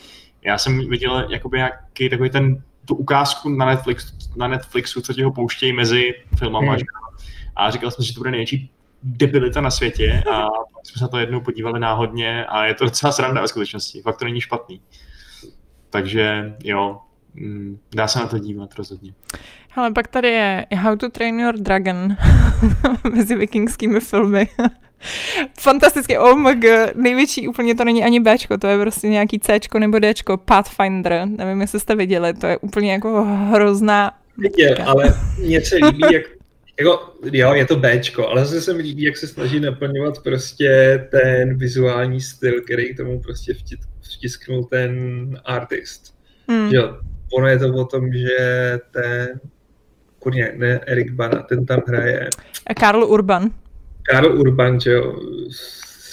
Já jsem viděl jakoby nějaký takový ten tu ukázku na, Netflix, na Netflixu, co ti ho pouštějí mezi filmama. Hmm. A říkal jsem, že to bude největší debilita na světě a pak jsme se na to jednou podívali náhodně a je to docela sranda ve skutečnosti. Fakt to není špatný. Takže jo, mm, dá se na to dívat rozhodně. Ale pak tady je How to Train Your Dragon [LAUGHS] mezi vikingskými filmy. [LAUGHS] Fantastické, oh my god, největší úplně to není ani Bčko, to je prostě nějaký Cčko nebo Dčko, Pathfinder, nevím, jestli jste viděli, to je úplně jako hrozná... Viděl, ale mně se líbí, jak jako, jo, je to Bčko, ale zase se mi líbí, jak se snaží naplňovat prostě ten vizuální styl, který tomu prostě vtisknul ten artist. Hmm. Jo, ono je to o tom, že ten, kurně, ne Erik Bana, ten tam hraje. Karl Urban. Karl Urban, že jo,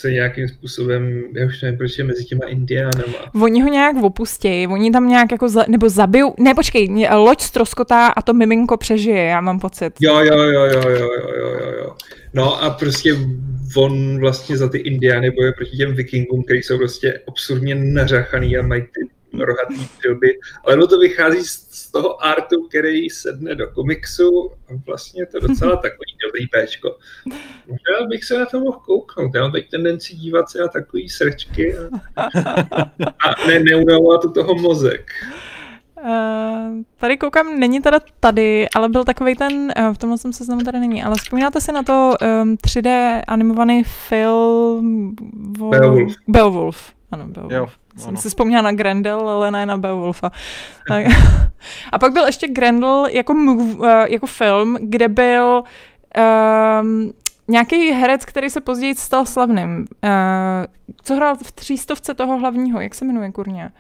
se nějakým způsobem, já už nevím, proč je mezi těma indiánama. Oni ho nějak opustí, oni tam nějak jako, za, nebo zabijou, ne počkej, loď stroskotá a to miminko přežije, já mám pocit. Jo, jo, jo, jo, jo, jo, jo, jo. No a prostě on vlastně za ty indiány boje proti těm vikingům, kteří jsou prostě absurdně nařachaný a mají ty rohatý trilby, ale ono to vychází z toho artu, který sedne do komiksu a vlastně je to docela [LAUGHS] takový dobrý péčko. Možná bych se na to mohl kouknout, já mám teď tendenci dívat se na takový srčky a, a ne, neunavovat toho mozek. Uh, tady koukám, není teda tady, ale byl takový ten, uh, v tomhle jsem seznamu tady není, ale vzpomínáte si na to um, 3D animovaný film vo... Beowulf. Ano, Beowulf. Jo, jsem ano. si vzpomněla na Grendel, ale ne na Beowulfa. [LAUGHS] a pak byl ještě Grendel jako, uh, jako film, kde byl um, nějaký herec, který se později stal slavným. Uh, co hrál v třístovce toho hlavního, jak se jmenuje kurně?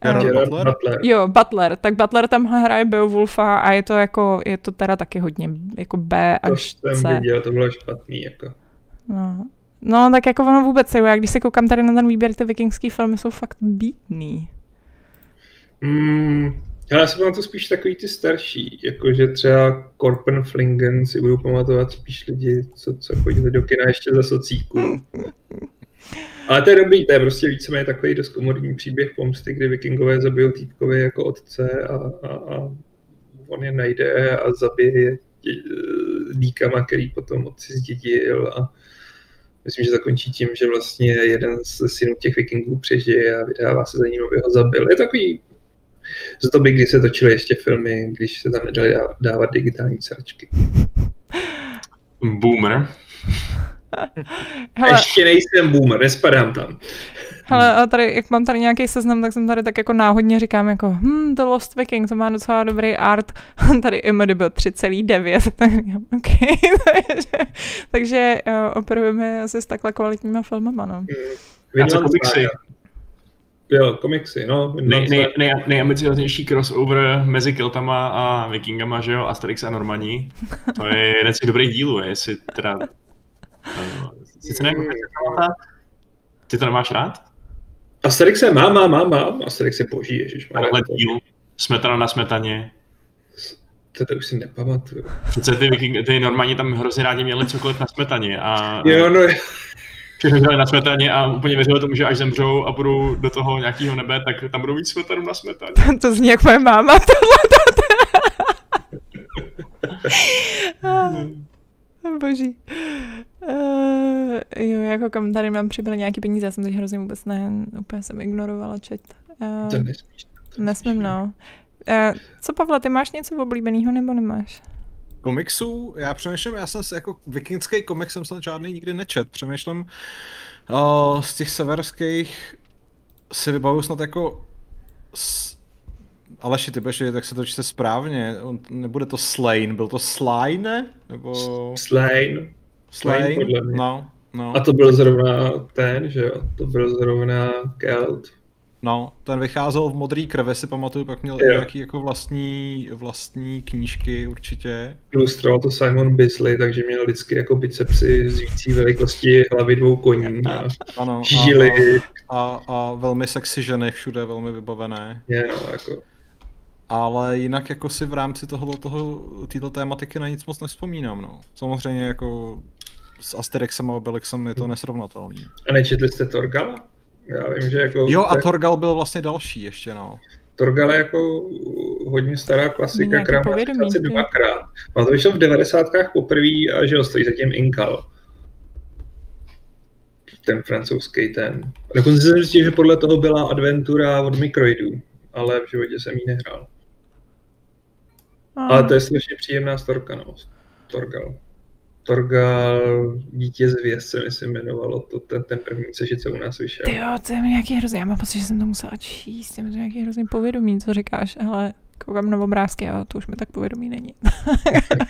Gerard Butler? Butler. Jo, Butler. Tak Butler tam hraje Beowulfa a je to jako, je to teda taky hodně jako B až to C. To jsem viděl, to bylo špatný jako. No. No, tak jako ono vůbec, jo, já když se koukám tady na ten výběr, ty vikingský filmy jsou fakt bítný. Mm, já si to spíš takový ty starší, jakože třeba Korpenflingen si budou pamatovat spíš lidi, co, co chodili do kina ještě za socíku. Ale to je dobrý, to je prostě víceméně takový dost komorní příběh pomsty, kdy vikingové zabijou týpkovi jako otce a, a, a on je najde a zabije je díkama, který potom otci zdědil a myslím, že zakončí tím, že vlastně jeden z synů těch vikingů přežije a vydává se za ním, aby ho zabil. Je takový z doby, kdy se točily ještě filmy, když se tam nedali dávat digitální sračky. Boomer. Hele, Ještě nejsem boomer, nespadám tam. Ale a tady, jak mám tady nějaký seznam, tak jsem tady tak jako náhodně říkám jako, hm, The Lost Viking, to má docela dobrý art. [LAUGHS] tady IMDb 3,9. [LAUGHS] okay. [LAUGHS] takže, takže uh, operujeme asi s takhle kvalitníma filmama, no. Hmm. komiksy. Jo, komiksy, no. Nej, nej, nej, nejambicioznější crossover mezi Keltama a Vikingama, že jo, Asterix a Normaní. To je jeden z těch dobrých dílů, jestli teda Sice nevím, jak Ty to nemáš rád? Asterix se má, má, má, mám. Asterix je boží, ježiš. Tenhle díl, smetana na smetaně. To, to už si nepamatuju. Přece ty, ty normálně tam hrozně rádi měli cokoliv na smetaně. A, jo, no. Všechno na smetaně a úplně věřili tomu, že až zemřou a budou do toho nějakého nebe, tak tam budou mít smetanu na smetaně. [LAUGHS] to zní jak moje máma. [LAUGHS] [LAUGHS] Boží. Uh, jo, jako kam tady mám přibyly nějaký peníze, já jsem teď hrozně vůbec ne, úplně jsem ignorovala chat. Uh, to nesmíš. Nesmím, no. Uh, co Pavle, ty máš něco oblíbeného nebo nemáš? Komiksů? Já přemýšlím, já jsem si jako vikingský komiks jsem snad žádný nikdy nečet. Přemýšlím uh, z těch severských si vybavuju snad jako s, Aleši, ty budeš tak se to čte správně. On, nebude to Slain, byl to Slain? Nebo... Slain. Slain, no, no. A to byl zrovna ten, že jo? To byl zrovna Kelt. No, ten vycházel v modrý krve, si pamatuju, pak měl jo. nějaký jako vlastní, vlastní knížky určitě. Ilustroval to Simon Bisley, takže měl vždycky jako bicepsy z vící velikosti hlavy dvou koní a ano, žily. A, a, a, velmi sexy ženy všude, velmi vybavené. Je, no, jako ale jinak jako si v rámci toho, toho této tématiky na nic moc nevzpomínám, no. Samozřejmě jako s Asterixem a Obelixem je to hmm. nesrovnatelný. A nečetli jste Torgala? Já vím, že jako... Jo, a Torgal byl vlastně další ještě, no. Torgal je jako hodně stará klasika, která má asi dvakrát. A to vyšlo v devadesátkách poprvé a že ho stojí zatím Inkal. Ten francouzský ten. Dokonce jsem zjistil, že podle toho byla adventura od Microidů, ale v životě jsem ji nehrál. Ale to je strašně příjemná storka, no. Torgal. Torgal, dítě z se myslím jmenovalo to, ten, ten první sešit, co u nás vyšel. Ty jo, to je nějaký hrozný, já mám pocit, že jsem to musela číst, je to nějaký hrozný povědomí, co říkáš, ale koukám na obrázky a to už mi tak povědomí není.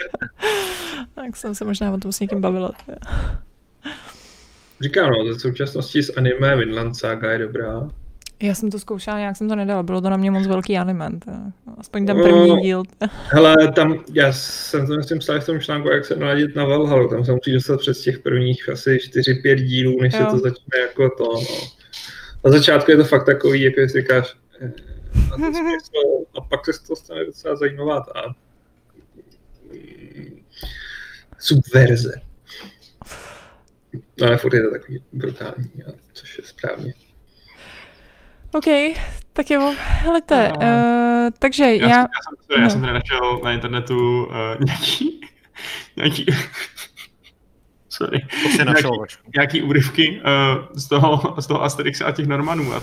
[LAUGHS] tak jsem se možná o tom s někým bavila. Říkám, no, v současnosti s anime Vinland Saga je dobrá. Já jsem to zkoušela, nějak jsem to nedala, bylo to na mě moc velký anime, aspoň ten první no, díl. [LAUGHS] Hele, tam, já jsem to myslím psal v tom článku, jak se naladit na Valhalu, tam se musí dostat přes těch prvních asi 4-5 dílů, než jo. se to začne jako to, no. Na začátku je to fakt takový, jako jestli říkáš, eh, a, smysl, [LAUGHS] a pak se to stane docela zajímavá ta mm, subverze. Ale furt je to takový brutální, což je správně. OK, tak jo, helejte, no. uh, takže já... Já, já, jsem, já no. jsem tady našel na internetu uh, nějaký, [LAUGHS] nějaký [LAUGHS] sorry, to našel, nějaký, nějaký úryvky uh, z, toho, z toho Asterixa a těch Normanů. A... [LAUGHS]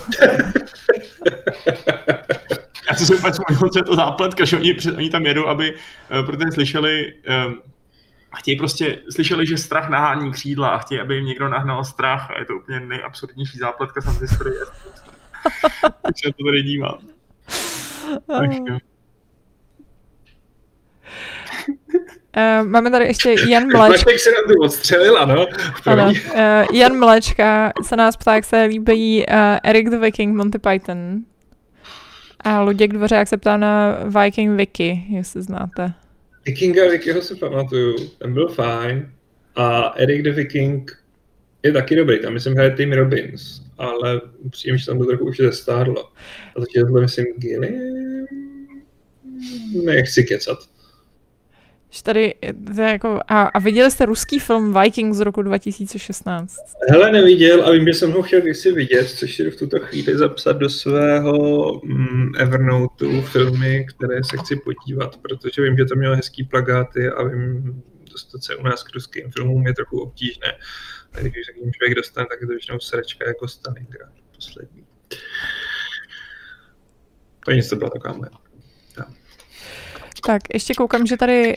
já se úplně vzpomenout, co je to zápletka, že oni, oni tam jedou, aby, uh, protože slyšeli, um, a chtějí prostě, slyšeli, že strach nahání křídla a chtějí, aby jim někdo nahnal strach a je to úplně nejabsurdnější zápletka jsem z historie. Takže to tady dívám. Uh, máme tady ještě Jan [LAUGHS] Mlečka. se nám tu odstřelil, ano. ano. Uh, Jan Mlečka se nás ptá, jak se líbí uh, Eric the Viking Monty Python. A Luděk Dvořák se ptá na Viking Wiki, jestli znáte. Vikinga Wikiho si pamatuju, ten byl fajn. A Eric the Viking je taky dobrý, tam myslím hraje Tim Robbins, ale upřímně, že tam to trochu už zestárlo. A to je myslím Gilliam? Nechci kecat. Tady, jako, a, a viděli jste ruský film Viking z roku 2016? Hele, neviděl a vím, že jsem ho chtěl kdysi vidět, což si v tuto chvíli zapsat do svého mm, Evernoteu filmy, které se chci podívat, protože vím, že to mělo hezký plagáty a vím, dostat se u nás k ruským filmům je trochu obtížné. A když se k ním člověk dostane, tak je to většinou sračka jako Stalingrad poslední. To nic, to byla taková moje. Tak, ještě koukám, že tady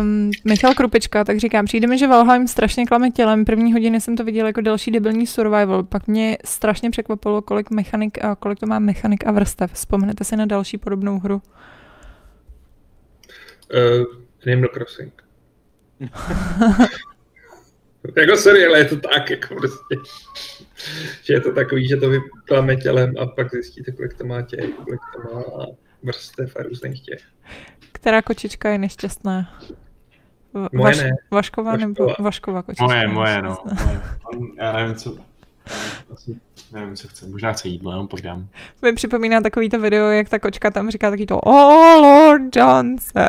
um, Michal Krupička, tak říkám, přijde mi, že Valheim strašně klame tělem. První hodiny jsem to viděl jako další debilní survival. Pak mě strašně překvapilo, kolik, mechanik, a kolik to má mechanik a vrstev. Vzpomenete si na další podobnou hru? Uh, Animal Crossing. [LAUGHS] jako sorry, ale je to tak, jako prostě. že je to takový, že to vyklame tělem a pak zjistíte, kolik to má těch, kolik to má vrstev a různých těch. Která kočička je nešťastná? Moje ne. Vašková, Vašková nebo Vašková kočička? Moje, moje, no. Moje. Já nevím, co... Asi [LAUGHS] nevím, co chce, možná chce jídlo, jenom podám. Mi připomíná takovýto video, jak ta kočka tam říká taky to Oh Lord Johnson. [LAUGHS]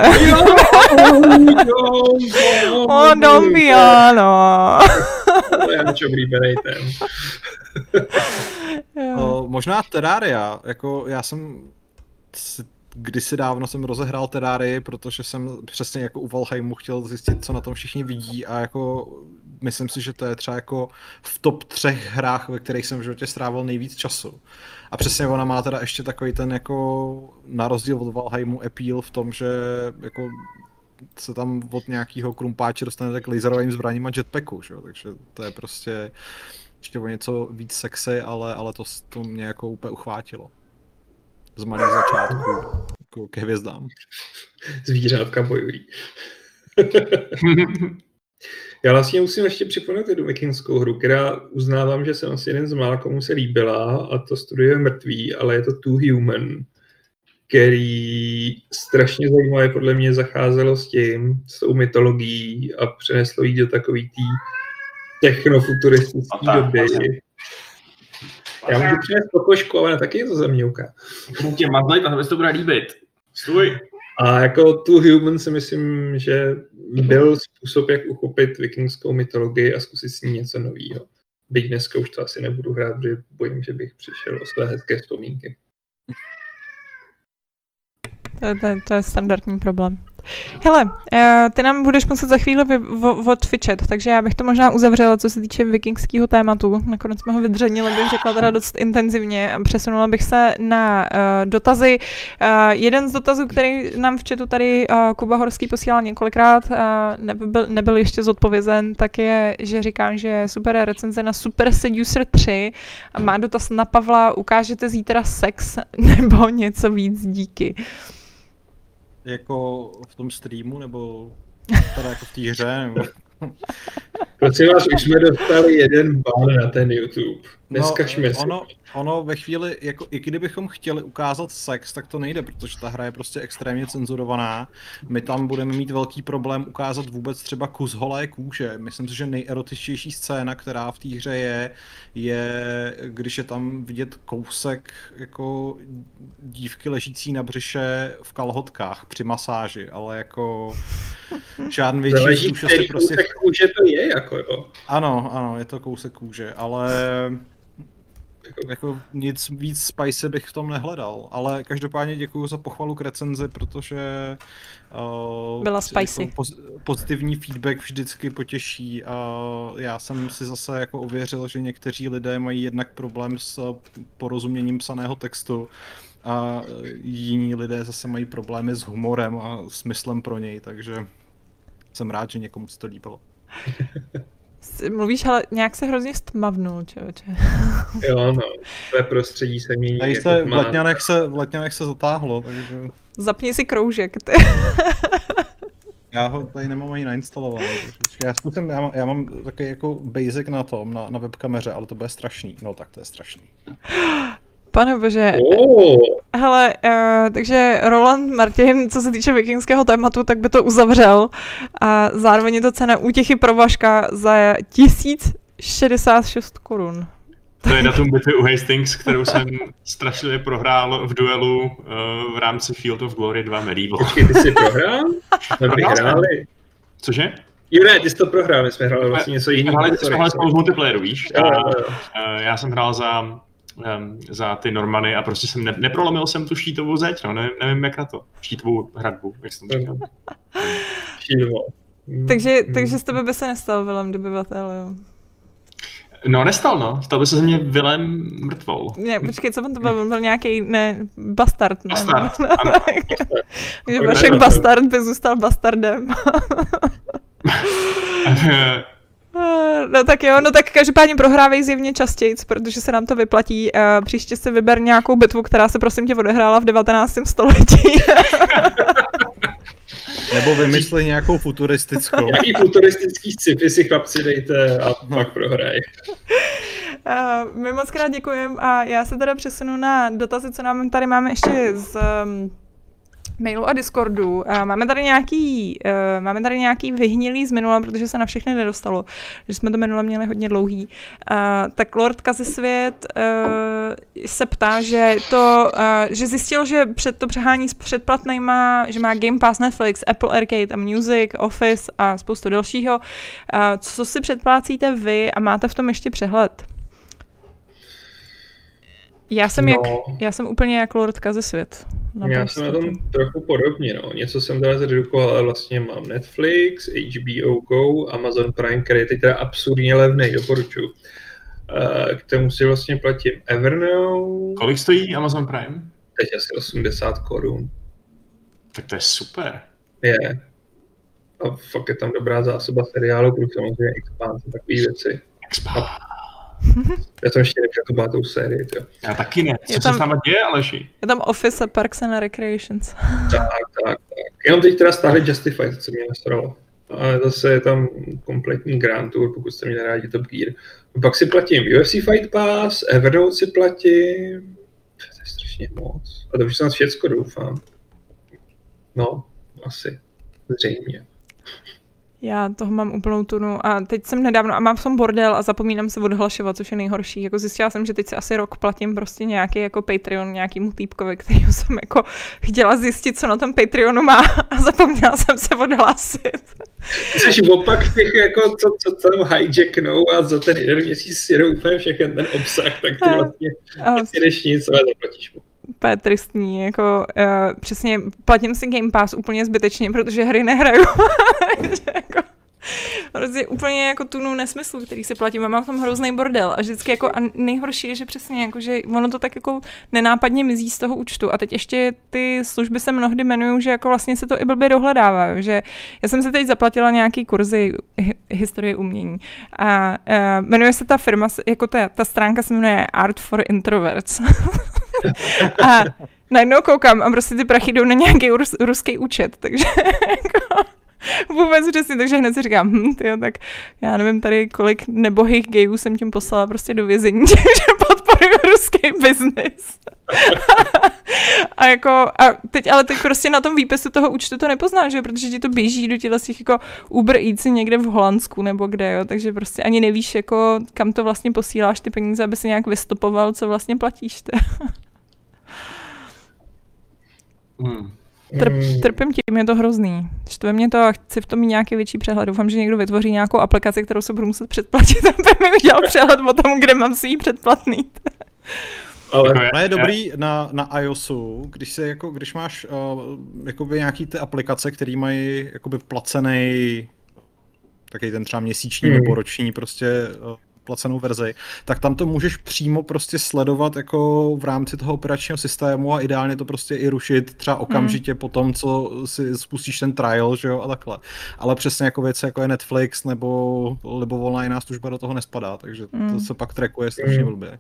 oh. To je něčem oblíbený ten. [LAUGHS] možná Terraria, jako já jsem kdysi dávno jsem rozehrál Terrarii, protože jsem přesně jako u Valheimu chtěl zjistit, co na tom všichni vidí a jako myslím si, že to je třeba jako v top třech hrách, ve kterých jsem v životě strávil nejvíc času. A přesně ona má teda ještě takový ten jako na rozdíl od Valheimu appeal v tom, že jako se tam od nějakého krumpáče dostane k laserovým zbraním a jetpacku, že? takže to je prostě ještě o něco víc sexy, ale, ale to, to mě jako úplně uchvátilo z malých začátků jako ke hvězdám. Zvířátka bojují. [LAUGHS] Já vlastně musím ještě připomenout jednu vikingskou hru, která uznávám, že jsem asi jeden z mála, komu se líbila, a to studuje mrtvý, ale je to Too Human, který strašně zajímavé podle mě zacházelo s tím, s tou mytologií a přeneslo jí do takový tý technofuturistické doby. Já můžu přinést pokožku, ale taky je to zeměvka. Můžu tě mazlit a to bude líbit. Stůj. A jako tu Human si myslím, že byl způsob, jak uchopit vikingskou mytologii a zkusit s ní něco nového. Byť dneska už to asi nebudu hrát, protože bojím, že bych přišel o své hezké vzpomínky. To, to, to je standardní problém. Hele, eh, ty nám budeš muset za chvíli odfičet, takže já bych to možná uzavřela, co se týče vikingského tématu. Nakonec jsme ho vydřenili, bych řekla teda dost intenzivně a přesunula bych se na uh, dotazy. Uh, jeden z dotazů, který nám v chatu tady uh, Kuba Horský posílal několikrát, uh, nebyl, nebyl ještě zodpovězen, tak je, že říkám, že super recenze na Super Seducer 3 a má dotaz na Pavla, ukážete zítra sex [LAUGHS] nebo něco víc, díky jako v tom streamu, nebo [LAUGHS] teda jako v té hře, nebo... Prosím vás, už jsme dostali jeden ban na ten YouTube. Neskažme no, ono, ono ve chvíli, jako i kdybychom chtěli ukázat sex, tak to nejde, protože ta hra je prostě extrémně cenzurovaná. My tam budeme mít velký problém ukázat vůbec třeba kus holé kůže. Myslím si, že nejerotičtější scéna, která v té hře je, je, když je tam vidět kousek jako dívky ležící na břiše v kalhotkách při masáži, ale jako žádný větší kůže prostě... kůže to je, jako jo. Ano, ano, je to kousek kůže, ale jako nic víc spicy bych v tom nehledal, ale každopádně děkuji za pochvalu k recenzi, protože uh, byla spicy. Jako pozitivní feedback vždycky potěší a já jsem si zase jako ověřil, že někteří lidé mají jednak problém s porozuměním psaného textu a jiní lidé zase mají problémy s humorem a smyslem pro něj, takže jsem rád, že někomu se to líbilo. [LAUGHS] Mluvíš, ale nějak se hrozně stmavnul, člověče. [LAUGHS] jo, no, tvé prostředí se mění. Tady se v letňanech se, v letňanech se zatáhlo, takže... Zapni si kroužek, ty. [LAUGHS] já ho tady nemám ani nainstalovat. Já zkusím, já mám, já mám takový jako basic na tom, na, na webkameře, ale to bude strašný. No tak to je strašný. [GASPS] Pane bože. Oh. Hele, uh, takže Roland Martin, co se týče vikingského tématu, tak by to uzavřel. A zároveň je to cena útěchy pro Vaška za 1066 korun. To je datum bitvy u Hastings, kterou jsem strašlivě prohrál v duelu uh, v rámci Field of Glory 2 Medieval. Počkej, ty jsi prohrál? [LAUGHS] Hráli. Cože? Jo, ne, ty jsi to prohrál, my jsme hráli vlastně něco jiného. Hráli jsme hráli spolu z multiplayeru, víš? A, uh, já jsem hrál za, za ty Normany a prostě jsem ne, neprolomil jsem tu štítovou zeď, no, ne, nevím jak na to. Štítovou hradbu, jak jsem to říkal. [LAUGHS] takže, takže z tebe by se nestal velem dobyvatel, jo? No, nestal, no. Stal by se ze mě Vilem mrtvou. Ne, počkej, co on to byl? On byl nějaký, ne, bastard, ne? Bastard, no, [LAUGHS] ano. Takže Vašek bastard by zůstal bastardem. [LAUGHS] No tak jo, no tak každopádně prohrávej zjevně častěji, protože se nám to vyplatí. Příště si vyber nějakou bitvu, která se prosím tě odehrála v 19. století. [LAUGHS] Nebo vymysli nějakou futuristickou. [LAUGHS] Jaký futuristický sci-fi si chlapci dejte a pak prohraj. Uh, my moc krát děkujeme a já se teda přesunu na dotazy, co nám tady máme ještě z um, mailu a Discordu. Máme tady nějaký, uh, máme tady nějaký vyhnilý z minula, protože se na všechny nedostalo, že jsme to minule měli hodně dlouhý. Uh, tak Lord Kazisvět uh, se ptá, že to, uh, že zjistil, že před to přehání s předplatnýma, že má Game Pass, Netflix, Apple Arcade a Music, Office a spoustu dalšího. Uh, co si předplácíte vy a máte v tom ještě přehled? Já jsem, no. jak, já jsem úplně jak Lord Kazisvět. Já jsem na tom trochu podobně, no. Něco jsem teda zredukoval, ale vlastně mám Netflix, HBO Go, Amazon Prime, který je teď teda absurdně levný, doporučuji. K tomu si vlastně platím Evernote. Kolik stojí Amazon Prime? Teď asi 80 korun. Tak to je super. Je. A fakt je tam dobrá zásoba seriálu, plus samozřejmě Expanse, takové věci. Expanse. [LAUGHS] Já jsem ještě nepřekl pátou sérii. Tjo. Já taky ne. Co tam, se tam děje, Aleši? Je tam Office a Parks and Recreations. [LAUGHS] tak, tak, tak. Jenom teď teda stáhli Justified, co mě nasralo. Ale zase je tam kompletní Grand Tour, pokud jste měli rádi Top Gear. Pak si platím UFC Fight Pass, Evernote si platím. To je strašně moc. A to už snad všecko doufám. No, asi. Zřejmě. Já toho mám úplnou tunu a teď jsem nedávno a mám v tom bordel a zapomínám se odhlašovat, což je nejhorší. Jako zjistila jsem, že teď si asi rok platím prostě nějaký jako Patreon nějakýmu týpkovi, který jsem jako chtěla zjistit, co na tom Patreonu má a zapomněla jsem se odhlásit. Jsi opak těch, jako, co, co tam hijacknou a za ten jeden měsíc si úplně všechny ten obsah, tak ty vlastně jdeš nic, ale zaplatíš mu úplně tristní, jako uh, přesně platím si Game Pass úplně zbytečně, protože hry nehraju. [LAUGHS] [LAUGHS] jako, prostě úplně jako tunu nesmyslu, který si platím a mám v tom hrozný bordel. A vždycky jako a nejhorší je, že přesně jako, že ono to tak jako nenápadně mizí z toho účtu. A teď ještě ty služby se mnohdy jmenují, že jako vlastně se to i blbě dohledává, že já jsem si teď zaplatila nějaký kurzy historie umění. A uh, jmenuje se ta firma, jako ta, ta stránka se jmenuje Art for Introverts. [LAUGHS] a najednou koukám a prostě ty prachy jdou na nějaký rus, ruský účet, takže [LAUGHS] jako, [LAUGHS] vůbec přesně, takže hned si říkám, hm, tyjo, tak já nevím tady, kolik nebohých gejů jsem tím poslala prostě do vězení, [LAUGHS] že podporuju ruský biznis. [LAUGHS] a jako, a teď, ale teď prostě na tom výpisu toho účtu to nepoznáš, že? protože ti to běží do těchto těch jako Uber Eats někde v Holandsku nebo kde, jo? takže prostě ani nevíš, jako, kam to vlastně posíláš ty peníze, aby si nějak vystopoval, co vlastně platíš. Hmm. Trp, hmm. trpím tím, je to hrozný. Štve mě to a chci v tom mít nějaký větší přehled. Doufám, že někdo vytvoří nějakou aplikaci, kterou se budu muset předplatit, [LAUGHS] aby mi udělal přehled o tom, kde mám si ji předplatný. Ale no je dobrý na, na iOSu, když se jako, když máš uh, jakoby nějaký ty aplikace, které mají jakoby placený taky ten třeba měsíční hmm. nebo roční prostě uh, předplacenou verzi, tak tam to můžeš přímo prostě sledovat jako v rámci toho operačního systému a ideálně to prostě i rušit třeba hmm. okamžitě hmm. po tom, co si spustíš ten trial, že jo, a takhle. Ale přesně jako věci, jako je Netflix nebo libovolná jiná služba do toho nespadá, takže hmm. to se pak trackuje strašně hmm. blbě.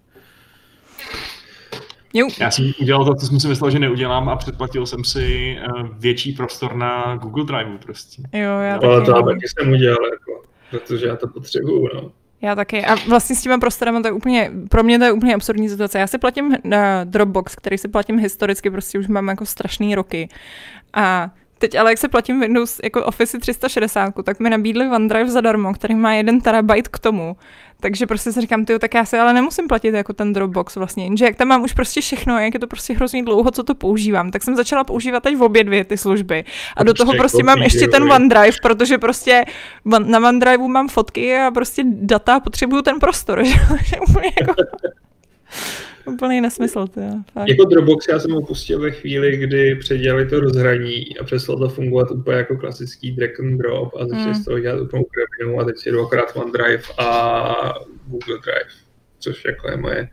Jo. Já jsem udělal to, co jsem si myslel, že neudělám a předplatil jsem si uh, větší prostor na Google Drive prostě. Jo, já no, ale to já taky jsem udělal, jako, protože já to potřebuju, no. Já taky. A vlastně s těma prostorem to je úplně, pro mě to je úplně absurdní situace. Já si platím na Dropbox, který si platím historicky, prostě už mám jako strašný roky. A Teď ale jak se platím Windows jako Office 360, tak mi nabídli OneDrive zadarmo, který má jeden terabyte k tomu. Takže prostě si říkám, ty, tak já si ale nemusím platit jako ten Dropbox vlastně, jenže jak tam mám už prostě všechno, jak je to prostě hrozně dlouho, co to používám, tak jsem začala používat teď v obě dvě ty služby. A do toho prostě mám ještě ten OneDrive, protože prostě na OneDriveu mám fotky a prostě data a potřebuju ten prostor, [LAUGHS] že? jako... Úplný nesmysl, to je. Fakt. Jako Dropbox já jsem opustil ve chvíli, kdy předělali to rozhraní a přestalo to fungovat úplně jako klasický drag and drop a začali mm. z toho dělat úplnou krevinu a teď si dvakrát OneDrive a Google Drive, což jako je moje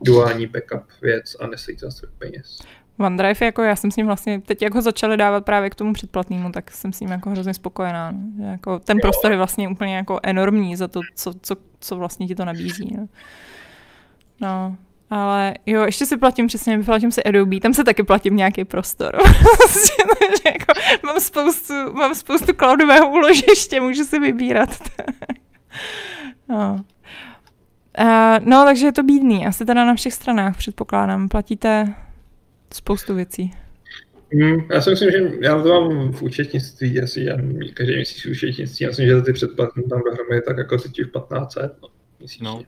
duální backup věc a nestojí to stolik peněz. OneDrive, jako já jsem s ním vlastně, teď jak ho začali dávat právě k tomu předplatnému, tak jsem s ním jako hrozně spokojená. Jako, ten prostor je vlastně úplně jako enormní za to, co, co, co vlastně ti to nabízí. No. no. Ale jo, ještě si platím přesně, platím si Adobe, tam se taky platím nějaký prostor. [LAUGHS] jako, mám, spoustu, mám spoustu cloudového úložiště, můžu si vybírat. [LAUGHS] no. Uh, no, takže je to bídný. Asi teda na všech stranách předpokládám. Platíte spoustu věcí. Mm, já si myslím, že já to mám v účetnictví, asi já každý měsíc v účetnictví, já myslím, že ty předplatné tam dohromady tak jako teď už 1500, no, měsíčně. No.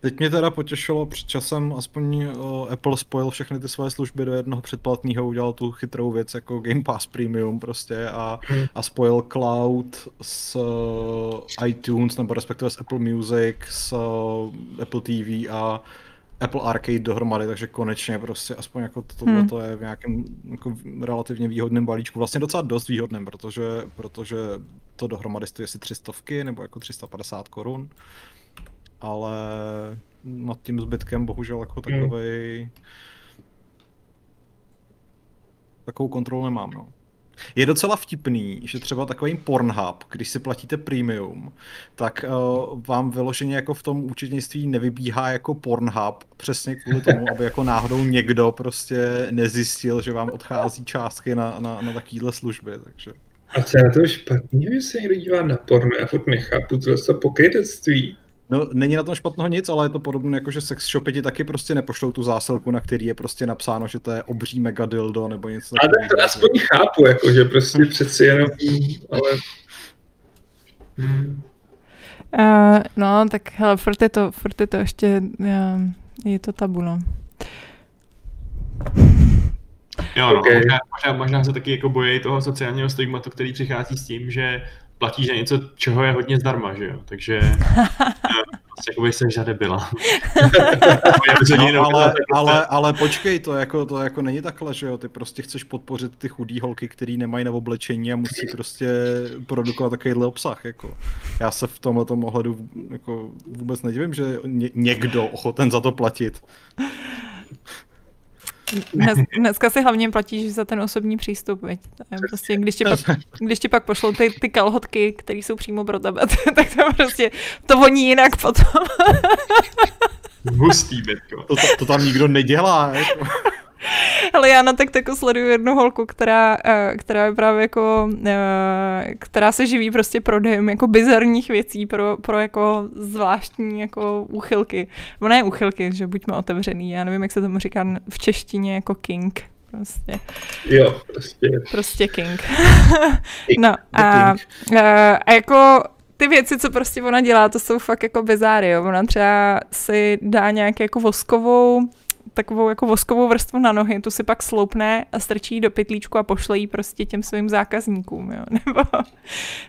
Teď mě teda potěšilo před časem, aspoň uh, Apple spojil všechny ty své služby do jednoho předplatného, udělal tu chytrou věc jako Game Pass Premium prostě a, hmm. a spojil cloud s uh, iTunes nebo respektive s Apple Music, s uh, Apple TV a Apple Arcade dohromady, takže konečně prostě aspoň jako tohle hmm. to je v nějakém jako relativně výhodném balíčku, vlastně docela dost výhodném, protože, protože to dohromady stojí asi 300 nebo jako 350 korun ale nad tím zbytkem bohužel jako takový hmm. takovou kontrolu nemám, no. Je docela vtipný, že třeba takový Pornhub, když si platíte premium, tak uh, vám vyloženě jako v tom účetnictví nevybíhá jako Pornhub, přesně kvůli tomu, aby jako náhodou někdo prostě nezjistil, že vám odchází částky na, na, na takovéhle služby, takže... A co je na to špatně, že se někdo dívá na porno, já furt nechápu, to je pokrytectví. No, není na tom špatného nic, ale je to podobné, jako že sex shopy ti taky prostě nepošlou tu zásilku, na který je prostě napsáno, že to je obří mega dildo nebo něco takového. Ale to aspoň chápu, jako, že prostě přeci jenom, ale... Hmm. Uh, no, tak hele, furt je to, furt je to ještě, uh, je to tabu, no. Jo, no, okay. možná, možná, možná se taky jako bojí toho sociálního stigmatu, který přichází s tím, že platíš za něco, čeho je hodně zdarma, že jo? Takže prostě jako bych se žádné byla. [LAUGHS] no, ale, ale, ale, počkej, to jako, to jako není takhle, že jo? Ty prostě chceš podpořit ty chudý holky, který nemají na oblečení a musí prostě produkovat takovýhle obsah. Jako. Já se v tomhle ohledu jako vůbec nedivím, že ně, někdo ochoten za to platit. Dnes, dneska si hlavně platíš za ten osobní přístup, veď? Prostě, když, ti pak, když ti pak pošlou ty, ty kalhotky, které jsou přímo pro tebe, [LAUGHS] tak to prostě, to voní jinak potom. Hustý, Betko. To, to, to tam nikdo nedělá. Jako. Ale já na jako sleduju jednu holku, která, eh, která je právě jako, eh, která se živí prostě prodejem jako bizarních věcí pro, pro jako zvláštní jako úchylky. Ona je úchylky, že buďme otevřený, já nevím, jak se tomu říká v češtině jako king. Prostě. Jo, prostě. Prostě king. [LAUGHS] no a, a, a jako ty věci, co prostě ona dělá, to jsou fakt jako bizáry, jo. Ona třeba si dá nějaký jako voskovou takovou jako voskovou vrstvu na nohy, tu si pak sloupne a strčí do pytlíčku a pošle jí prostě těm svým zákazníkům, jo. [LAUGHS] Nebo,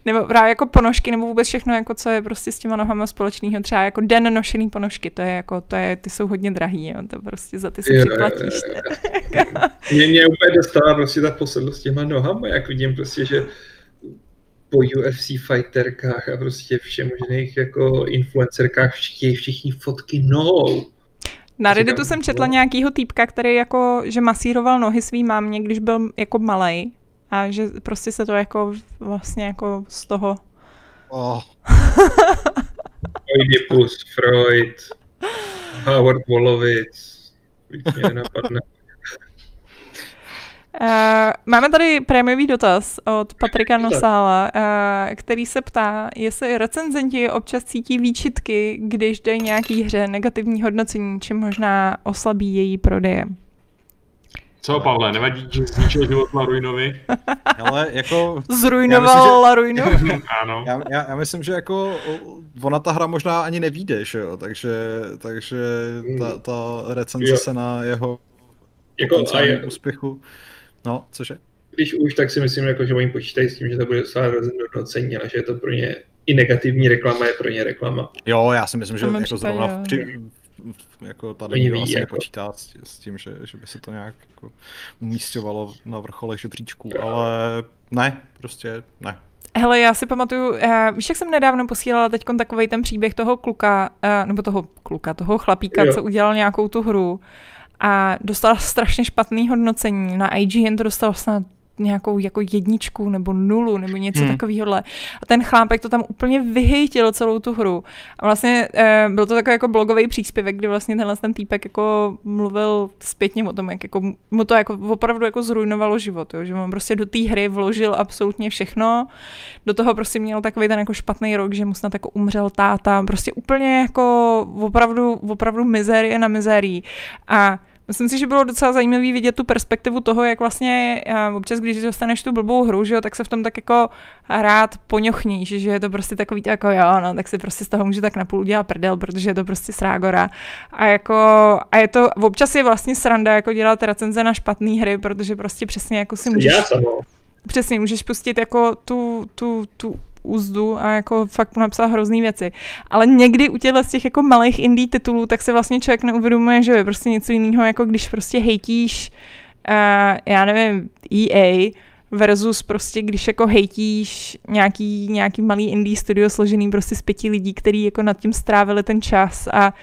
nebo právě jako ponožky, nebo vůbec všechno, jako co je prostě s těma nohama společného, třeba jako den nošený ponožky, to je jako, to je, ty jsou hodně drahý, jo, to prostě za ty si připlatíš. [LAUGHS] Mě, mě úplně dostala prostě ta posedlost těma nohama, jak vidím prostě, že po UFC fighterkách a prostě všem možných jako influencerkách všichni, všichni fotky nohou. Na Redditu jsem četla no. nějakýho týpka, který jako, že masíroval nohy svý mámě, když byl jako malej a že prostě se to jako vlastně jako z toho... Oh. Oedipus, Freud, Howard Wolowitz, víc mě nenapadne. Uh, máme tady prémiový dotaz od Patrika Nosála, uh, který se ptá, jestli recenzenti občas cítí výčitky, když dají nějaký hře negativní hodnocení, či možná oslabí její prodeje. Co, Pavle, nevadí, že zničil život Laruinovi? [LAUGHS] Ale jako... Zrujnoval Laruinu? [LAUGHS] ano. Já, já, já, myslím, že jako ona ta hra možná ani nevíde, že jo? takže, takže ta, ta recenze jo. se na jeho jako, a je... úspěchu No, cože? Když už, tak si myslím, jako, že oni počítají s tím, že to bude docela hodnocení, ale že je to pro ně i negativní reklama je pro ně reklama. Jo, já si myslím, že jako zrovna v, při, jako tady nikdo asi jako. nepočítá s, s tím, že, že by se to nějak jako umístěvalo na vrchole žebříčku, ale ne, prostě ne. Hele, já si pamatuju, uh, víš, jak jsem nedávno posílala teď takový ten příběh toho kluka, uh, nebo toho kluka, toho chlapíka, jo. co udělal nějakou tu hru a dostala strašně špatný hodnocení. Na IGN to dostal snad nějakou jako jedničku nebo nulu nebo něco hmm. takového. A ten chlápek to tam úplně vyhejtil celou tu hru. A vlastně e, byl to takový jako blogový příspěvek, kdy vlastně tenhle ten týpek jako mluvil zpětně o tom, jak jako mu to jako opravdu jako zrujnovalo život, jo? že on prostě do té hry vložil absolutně všechno. Do toho prostě měl takový ten jako špatný rok, že mu snad jako umřel táta. Prostě úplně jako opravdu, opravdu mizérie na mizérii. A Myslím si, že bylo docela zajímavé vidět tu perspektivu toho, jak vlastně občas, když dostaneš tu blbou hru, že jo, tak se v tom tak jako rád poňochníš, že je to prostě takový jako jo, no, tak si prostě z toho může tak napůl udělat prdel, protože je to prostě srágora. A jako, a je to, občas je vlastně sranda jako dělat recenze na špatné hry, protože prostě přesně jako si můžeš... Já samo. Přesně, můžeš pustit jako tu, tu, tu úzdu a jako fakt napsat hrozný věci. Ale někdy u těchto z těch jako malých indie titulů, tak se vlastně člověk neuvědomuje, že je prostě něco jiného, jako když prostě hejtíš, uh, já nevím, EA, versus prostě, když jako hejtíš nějaký, nějaký malý indie studio složený prostě z pěti lidí, který jako nad tím strávili ten čas a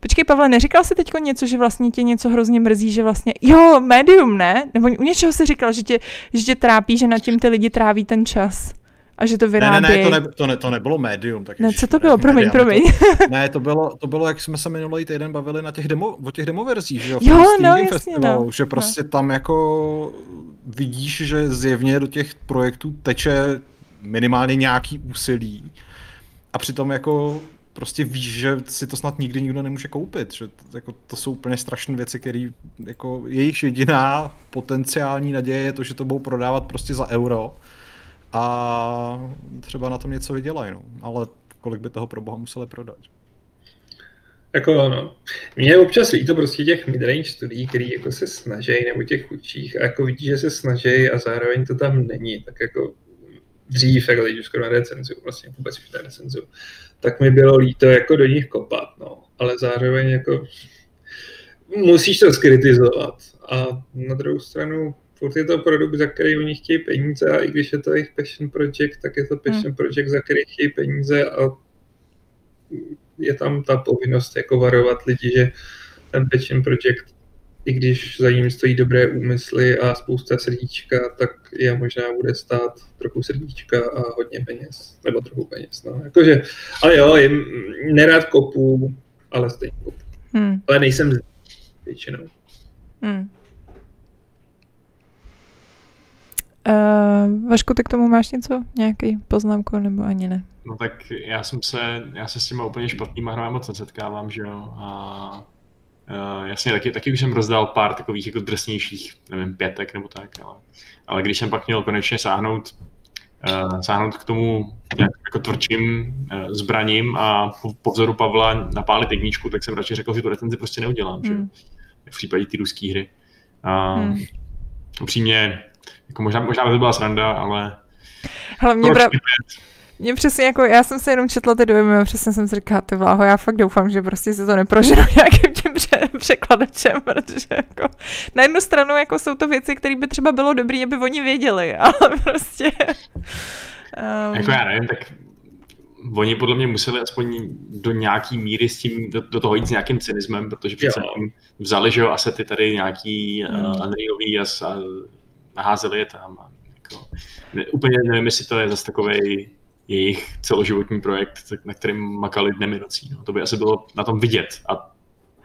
Počkej, Pavle, neříkal jsi teď něco, že vlastně tě něco hrozně mrzí, že vlastně, jo, médium, ne? Nebo u něčeho jsi říkal, že tě, že tě trápí, že nad tím ty lidi tráví ten čas a že to vyrábí. Ne, ne, ne, to, ne, to, ne, to nebylo médium. Tak ne, co to bylo? Promiň, médium, promiň. To, [LAUGHS] ne, to bylo, to bylo, jak jsme se minulý týden bavili na těch demo, o těch demoverzích, že jo? Jo, no, jasně, festivalu, no. Že prostě no. tam jako vidíš, že zjevně do těch projektů teče minimálně nějaký úsilí a přitom jako prostě víš, že si to snad nikdy nikdo nemůže koupit, že to, jako, to jsou úplně strašné věci, které jako jejich jediná potenciální naděje je to, že to budou prodávat prostě za euro a třeba na tom něco vydělají, no. ale kolik by toho pro boha museli prodat. Jako ano. Mně občas líto prostě těch midrange studií, který jako se snaží, nebo těch chudších, a jako vidí, že se snaží a zároveň to tam není, tak jako dřív, jako teď už skoro recenzu, vlastně vůbec už recenzu, tak mi bylo líto jako do nich kopat, no. Ale zároveň jako musíš to skritizovat. A na druhou stranu furt je to produkt, za který oni chtějí peníze a i když je to jejich passion project, tak je to passion hmm. project, za který chtějí peníze a je tam ta povinnost jako varovat lidi, že ten passion project, i když za ním stojí dobré úmysly a spousta srdíčka, tak je možná bude stát trochu srdíčka a hodně peněz, nebo trochu peněz, no. Jakože, ale jo, jim, nerád kopu, ale stejně kopu. Hmm. Ale nejsem většinou. Hmm. Uh, Vašku, ty k tomu máš něco? Nějaký poznámku nebo ani ne? No tak já jsem se, já se s těma úplně špatnýma hrami moc nesetkávám, že jo. A uh, jasně, taky, taky už jsem rozdal pár takových jako drsnějších, nevím, pětek nebo tak, ale, ale když jsem pak měl konečně sáhnout, uh, sáhnout k tomu nějak jako tvrdším uh, zbraním a po, po vzoru Pavla napálit jedničku, tak jsem radši řekl, že tu recenzi prostě neudělám, hmm. že v případě ty ruské hry. Uh, hmm. Upřímně, jako možná, možná by to byla sranda, ale... Hlavně pra... Mě přesně jako, já jsem se jenom četla ty dojmy a přesně jsem si říkala, ty vláho, já fakt doufám, že prostě si to neproženu [LAUGHS] nějakým tím pře- překladačem, protože jako na jednu stranu jako jsou to věci, které by třeba bylo dobré, aby oni věděli, [LAUGHS] ale prostě Um... Jako já nevím, tak oni podle mě museli aspoň do nějaký míry s tím, do, do toho jít s nějakým cynismem, protože přece jim vzali, že jo, asety tady nějaký mm. uh, Unrealový a, a naházeli je tam. A jako, ne, úplně nevím, jestli to je zase takový jejich celoživotní projekt, na kterým makali dny nocí. No. To by asi bylo na tom vidět a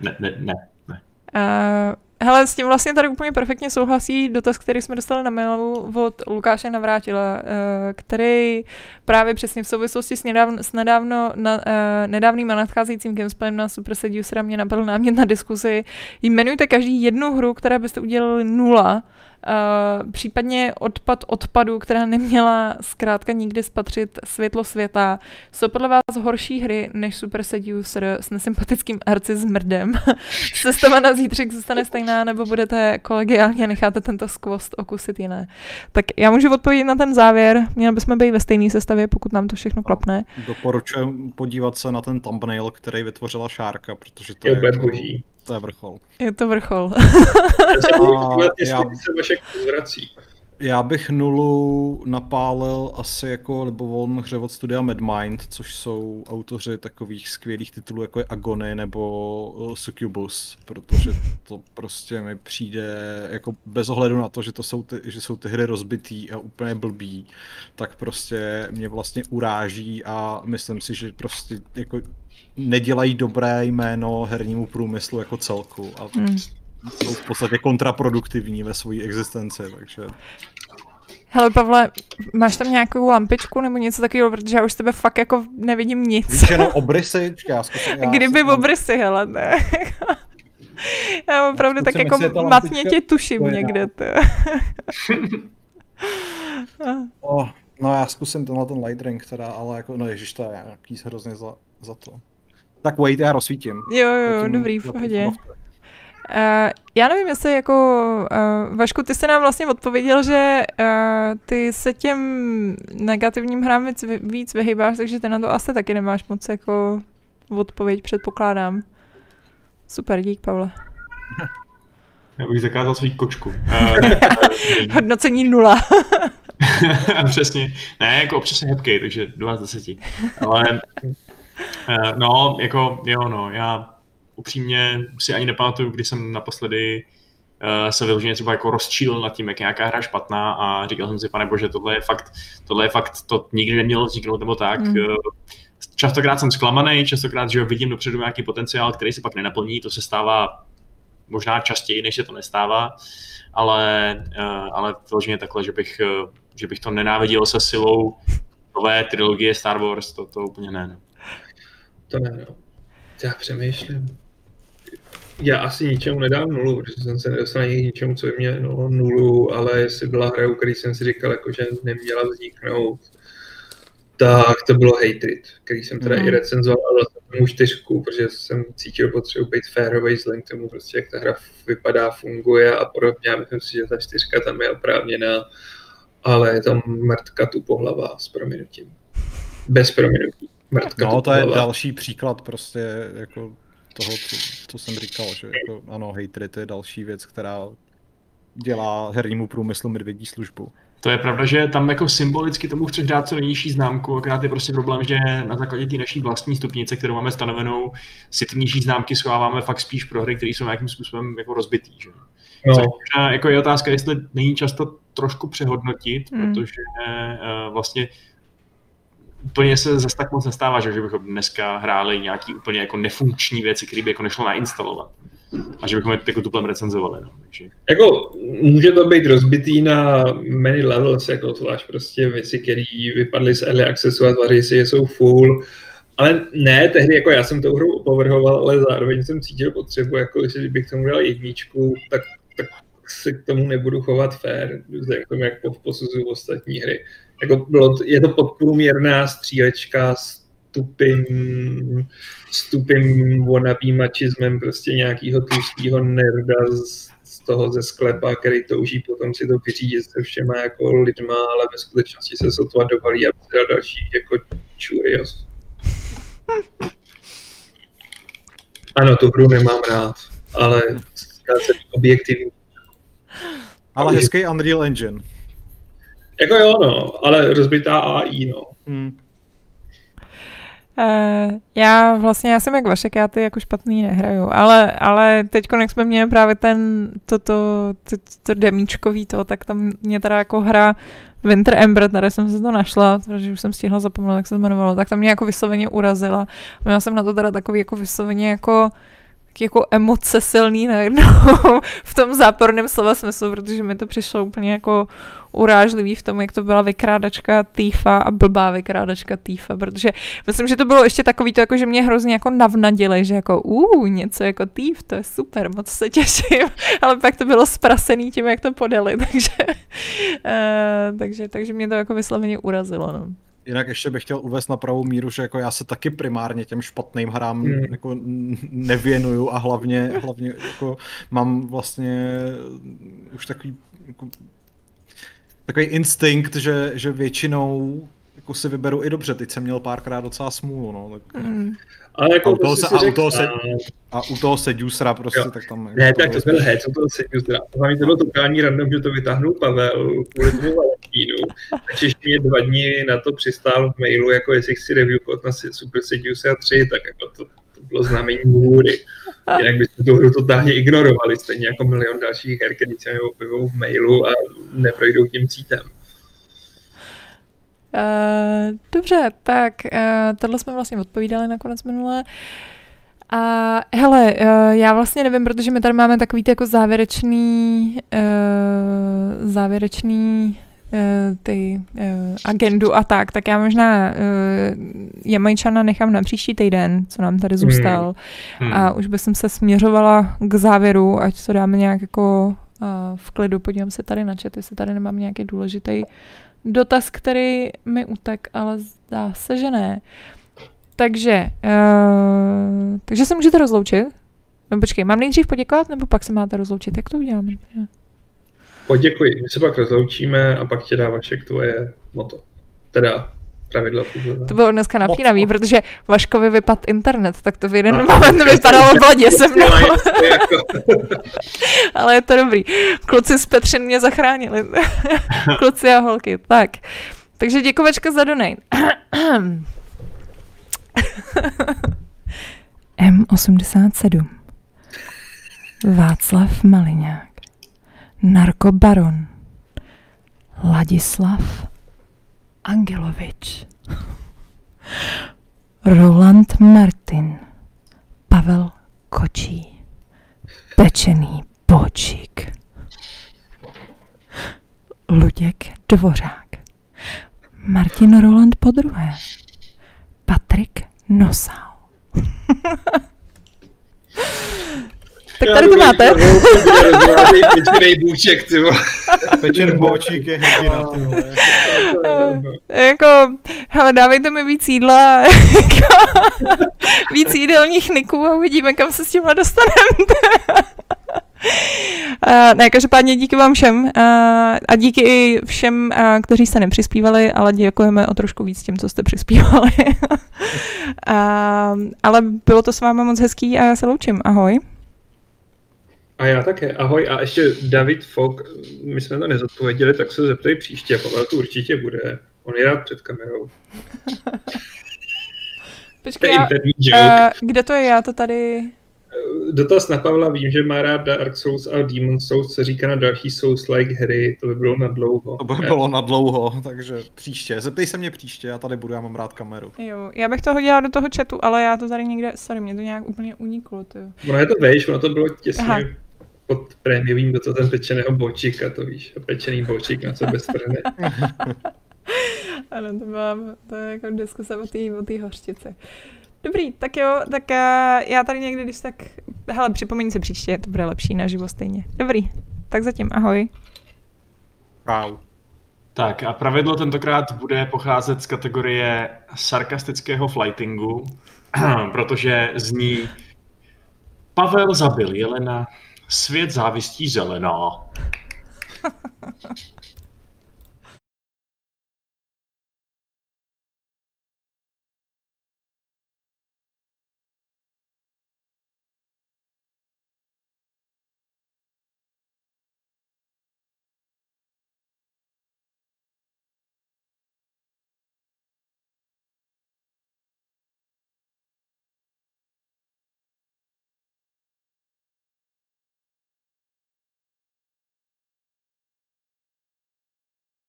ne, ne, ne. ne. Uh, Hele, s tím vlastně tady úplně perfektně souhlasí dotaz, který jsme dostali na mailu od Lukáše Navrátila, eh, který právě přesně v souvislosti s, nedávno, s nedávno, na, uh, nedávným a nadcházejícím gamesplayem na Super Seducera mě napadl námět na diskuzi. Jmenujte každý jednu hru, která byste udělali nula, Uh, případně odpad odpadu, která neměla zkrátka nikdy spatřit světlo světa. Jsou podle vás horší hry než Super Seducer s nesympatickým arci s mrdem? [LAUGHS] Sestava na zítřek zůstane stejná, nebo budete kolegiálně a necháte tento skvost okusit jiné? Tak já můžu odpovědět na ten závěr. Měli bychom být ve stejné sestavě, pokud nám to všechno klapne. Doporučuji podívat se na ten thumbnail, který vytvořila Šárka, protože to je, je jako... boží. To je vrchol. Je to vrchol. já, já bych nulu napálil asi jako libovolnou hře od studia Madmind, což jsou autoři takových skvělých titulů jako je Agony nebo eh, Succubus, protože to prostě mi přijde jako bez ohledu na to, že to jsou ty, že jsou ty hry rozbitý a úplně blbý, tak prostě mě vlastně uráží a myslím si, že prostě jako nedělají dobré jméno hernímu průmyslu jako celku a hmm. jsou v podstatě kontraproduktivní ve své existenci, takže... Hele Pavle, máš tam nějakou lampičku nebo něco takového, protože já už z tebe fakt jako nevidím nic. Víš, jenom obrysy? já zkusím, já Kdyby zkusím... obrysy, hele, ne. [LAUGHS] já opravdu tak jako matně tě tuším někde. [LAUGHS] oh, no já zkusím tenhle ten light ring teda, ale jako, no ježiš, to je nějaký hrozně za, za to. Tak wait, já rozsvítím. Jo, jo, Zatím dobrý, v pohodě. Uh, já nevím, jestli jako, uh, Vašku, ty jsi nám vlastně odpověděl, že uh, ty se těm negativním hrám víc, víc vyhýbáš, takže ty na to asi taky nemáš moc jako odpověď, předpokládám. Super, dík, Pavle. [LAUGHS] Já bych zakázal svý kočku. [LAUGHS] Hodnocení nula. [LAUGHS] Přesně. Ne, jako občas je hebkej, takže 2 z 10. Ale Uh, no, jako jo, no, já upřímně si ani nepamatuju, kdy jsem naposledy uh, se vyloženě třeba jako rozčíl nad tím, jak je nějaká hra špatná a říkal jsem si, pane bože, tohle je fakt, tohle je fakt, to nikdy nemělo vzniknout nebo tak. Mm. Uh, častokrát jsem zklamaný, častokrát, že vidím dopředu nějaký potenciál, který se pak nenaplní, to se stává možná častěji, než se to nestává, ale, uh, ale vyloženě takhle, že bych, uh, že bych to nenáviděl se silou nové trilogie Star Wars, to, to úplně ne. No. To ne, no. Já přemýšlím. Já asi ničemu nedám nulu, protože jsem se nedostal ani ničemu, co by mě no, nulu, ale jestli byla hra, u který jsem si říkal, jako, že neměla vzniknout, tak to bylo Hatred, který jsem teda mm. i recenzoval a dal jsem tomu čtyřku, protože jsem cítil potřebu být férový vzhledem k tomu, prostě, jak ta hra vypadá, funguje a podobně. Já myslím si, že ta čtyřka tam je oprávněná, ale je tam mrtka tu pohlava s prominutím. Bez prominutí. Mrtka no, to je další příklad prostě jako toho, co, co jsem říkal, že jako, ano, Hatred je další věc, která dělá hernímu průmyslu medvědí službu. To je pravda, že tam jako symbolicky tomu chceš dát co nejnižší známku, akorát je prostě problém, že na základě té naší vlastní stupnice, kterou máme stanovenou, si ty nižší známky schováváme fakt spíš pro hry, které jsou nějakým způsobem jako rozbitý. Že? No. Což, jako je otázka, jestli není často trošku přehodnotit, hmm. protože uh, vlastně úplně se zase tak moc nestává, že, že bychom dneska hráli nějaký úplně jako nefunkční věci, které by jako nešlo nainstalovat. A že bychom je jako tuplem recenzovali. No. Takže... Jako, může to být rozbitý na many levels, jako zvlášť prostě věci, které vypadly z early accessu a tvaří si, že jsou full. Ale ne, tehdy jako já jsem to hru opovrhoval, ale zároveň jsem cítil potřebu, jako že kdybych tomu dal jedničku, tak, tak se k tomu nebudu chovat fair, jak tomu, jak posuzuju ostatní hry jako bylo, je to podprůměrná střílečka s tupým, s tupým wannabe machismem prostě nějakýho tlustýho nerda z, z toho ze sklepa, který touží potom si to vyřídit se všema jako lidma, ale ve skutečnosti se sotva dovalí a dal další jako čurios. Ano, tu hru nemám rád, ale objektivní. Ale hezký Unreal Engine. Jako jo, no, ale rozbitá AI, no. Hmm. Uh, já vlastně, já jsem jak Vašek, já ty jako špatný nehraju, ale, ale teď, jak jsme měli právě ten, toto, to, to, to demíčkový to, tak tam mě teda jako hra Winter Ember, tady jsem se to našla, protože už jsem stihla zapomenout, jak se to jmenovalo, tak tam mě jako vysloveně urazila. Měla jsem na to teda takový jako vysloveně jako jako emoce silný najednou [LAUGHS] v tom záporném slova smyslu, protože mi to přišlo úplně jako urážlivý v tom, jak to byla vykrádačka týfa a blbá vykrádačka týfa, protože myslím, že to bylo ještě takový to, jako, že mě hrozně jako navnadili, že jako uh, něco jako týf, to je super, moc se těším, [LAUGHS] ale pak to bylo sprasený tím, jak to podali, [LAUGHS] takže, uh, takže, takže mě to jako vysloveně urazilo. No. Jinak ještě bych chtěl uvést na pravou míru, že jako já se taky primárně těm špatným hrám mm. jako nevěnuju a hlavně, hlavně jako mám vlastně už takový jako, takový instinkt, že, že většinou jako si vyberu i dobře. Teď jsem měl párkrát docela smůlu, no. Tak... Mm. Ale jako a u toho se, a u toho se, a u toho Seducera prostě, jo. tak tam... Ne, tak to byl hec, u toho Seducera. Hlavně to bylo totální random, že to vytáhnul Pavel kvůli tomu Valentínu. A mě dva dny na to přistál v mailu, jako jestli chci review kód na Super Seducera 3, tak jako to, to bylo znamení hůry. Jinak byste tu hru totálně ignorovali, stejně jako milion dalších her, které se objevují v mailu a neprojdou tím cítem. Uh, dobře, tak uh, tohle jsme vlastně odpovídali nakonec minule. A hele, uh, já vlastně nevím, protože my tady máme takový jako závěrečný, uh, závěrečný ty uh, agendu a tak, tak já možná uh, Jamajčana nechám na příští týden, co nám tady zůstal. Hmm. Hmm. A už bych se směřovala k závěru, ať to dáme nějak jako uh, v klidu. Podívám se tady na chat, jestli tady nemám nějaký důležitý dotaz, který mi utek, ale zdá se, že ne. Takže, uh, takže se můžete rozloučit. No, počkej, mám nejdřív poděkovat, nebo pak se máte rozloučit? Jak to uděláme? Poděkuji, my se pak rozloučíme a pak tě dá Vašek tvoje moto. Teda pravidla To bylo dneska napínavý, protože Vaškovi vypad internet, tak to v jeden no, moment vypadalo bladě se mnou. Jako. [LAUGHS] Ale je to dobrý. Kluci z Petřin mě zachránili. [LAUGHS] Kluci a holky. Tak. Takže děkovečka za donate. [COUGHS] M87 Václav Maliňák Narkobaron Ladislav Angelovič, Roland Martin, Pavel Kočí, Pečený Bočík, Luděk Dvořák, Martin Roland podruhé, Patrik Nosal. Tak tady to máte. Pečený [LAUGHS] bůček, ty Pečen bůček je hrdina, ty vole. Jako, hele, dávejte mi víc jídla, [LAUGHS] víc jídelních niků a uvidíme, kam se s tímhle dostaneme. Uh, [LAUGHS] ne, každopádně díky vám všem uh, a díky i všem, uh, kteří jste nepřispívali, ale děkujeme o trošku víc tím, co jste přispívali. uh, ale bylo to s vámi moc hezký a já se loučím. Ahoj. A já také. Ahoj. A ještě David Fok, my jsme to nezodpověděli, tak se zeptej příště. Pavel to určitě bude. On je rád před kamerou. [LAUGHS] Počkej, já, uh, kde to je? Já to tady... Dotaz na Pavla, vím, že má rád Dark Souls a Demon Souls, co říká na další Souls-like hry, to by bylo na dlouho. To by bylo na dlouho, takže příště. Zeptej se mě příště, já tady budu, já mám rád kameru. Jo, já bych to hodila do toho chatu, ale já to tady někde, sorry, mě to nějak úplně uniklo. Ono je to vejš, ono to bylo těsně Aha pod prémiovým dotazem pečeného bočíka, to víš, a pečený bočík na co bez [LAUGHS] ano, to mám, to je jako diskuse o té o hořčice. Dobrý, tak jo, tak uh, já tady někdy, když tak, hele, připomeň se příště, to bude lepší na živo stejně. Dobrý, tak zatím, ahoj. Wow. Tak a pravidlo tentokrát bude pocházet z kategorie sarkastického flightingu, [CLEARS THROAT] protože zní Pavel zabil Jelena, Svět závistí zelená. [LAUGHS]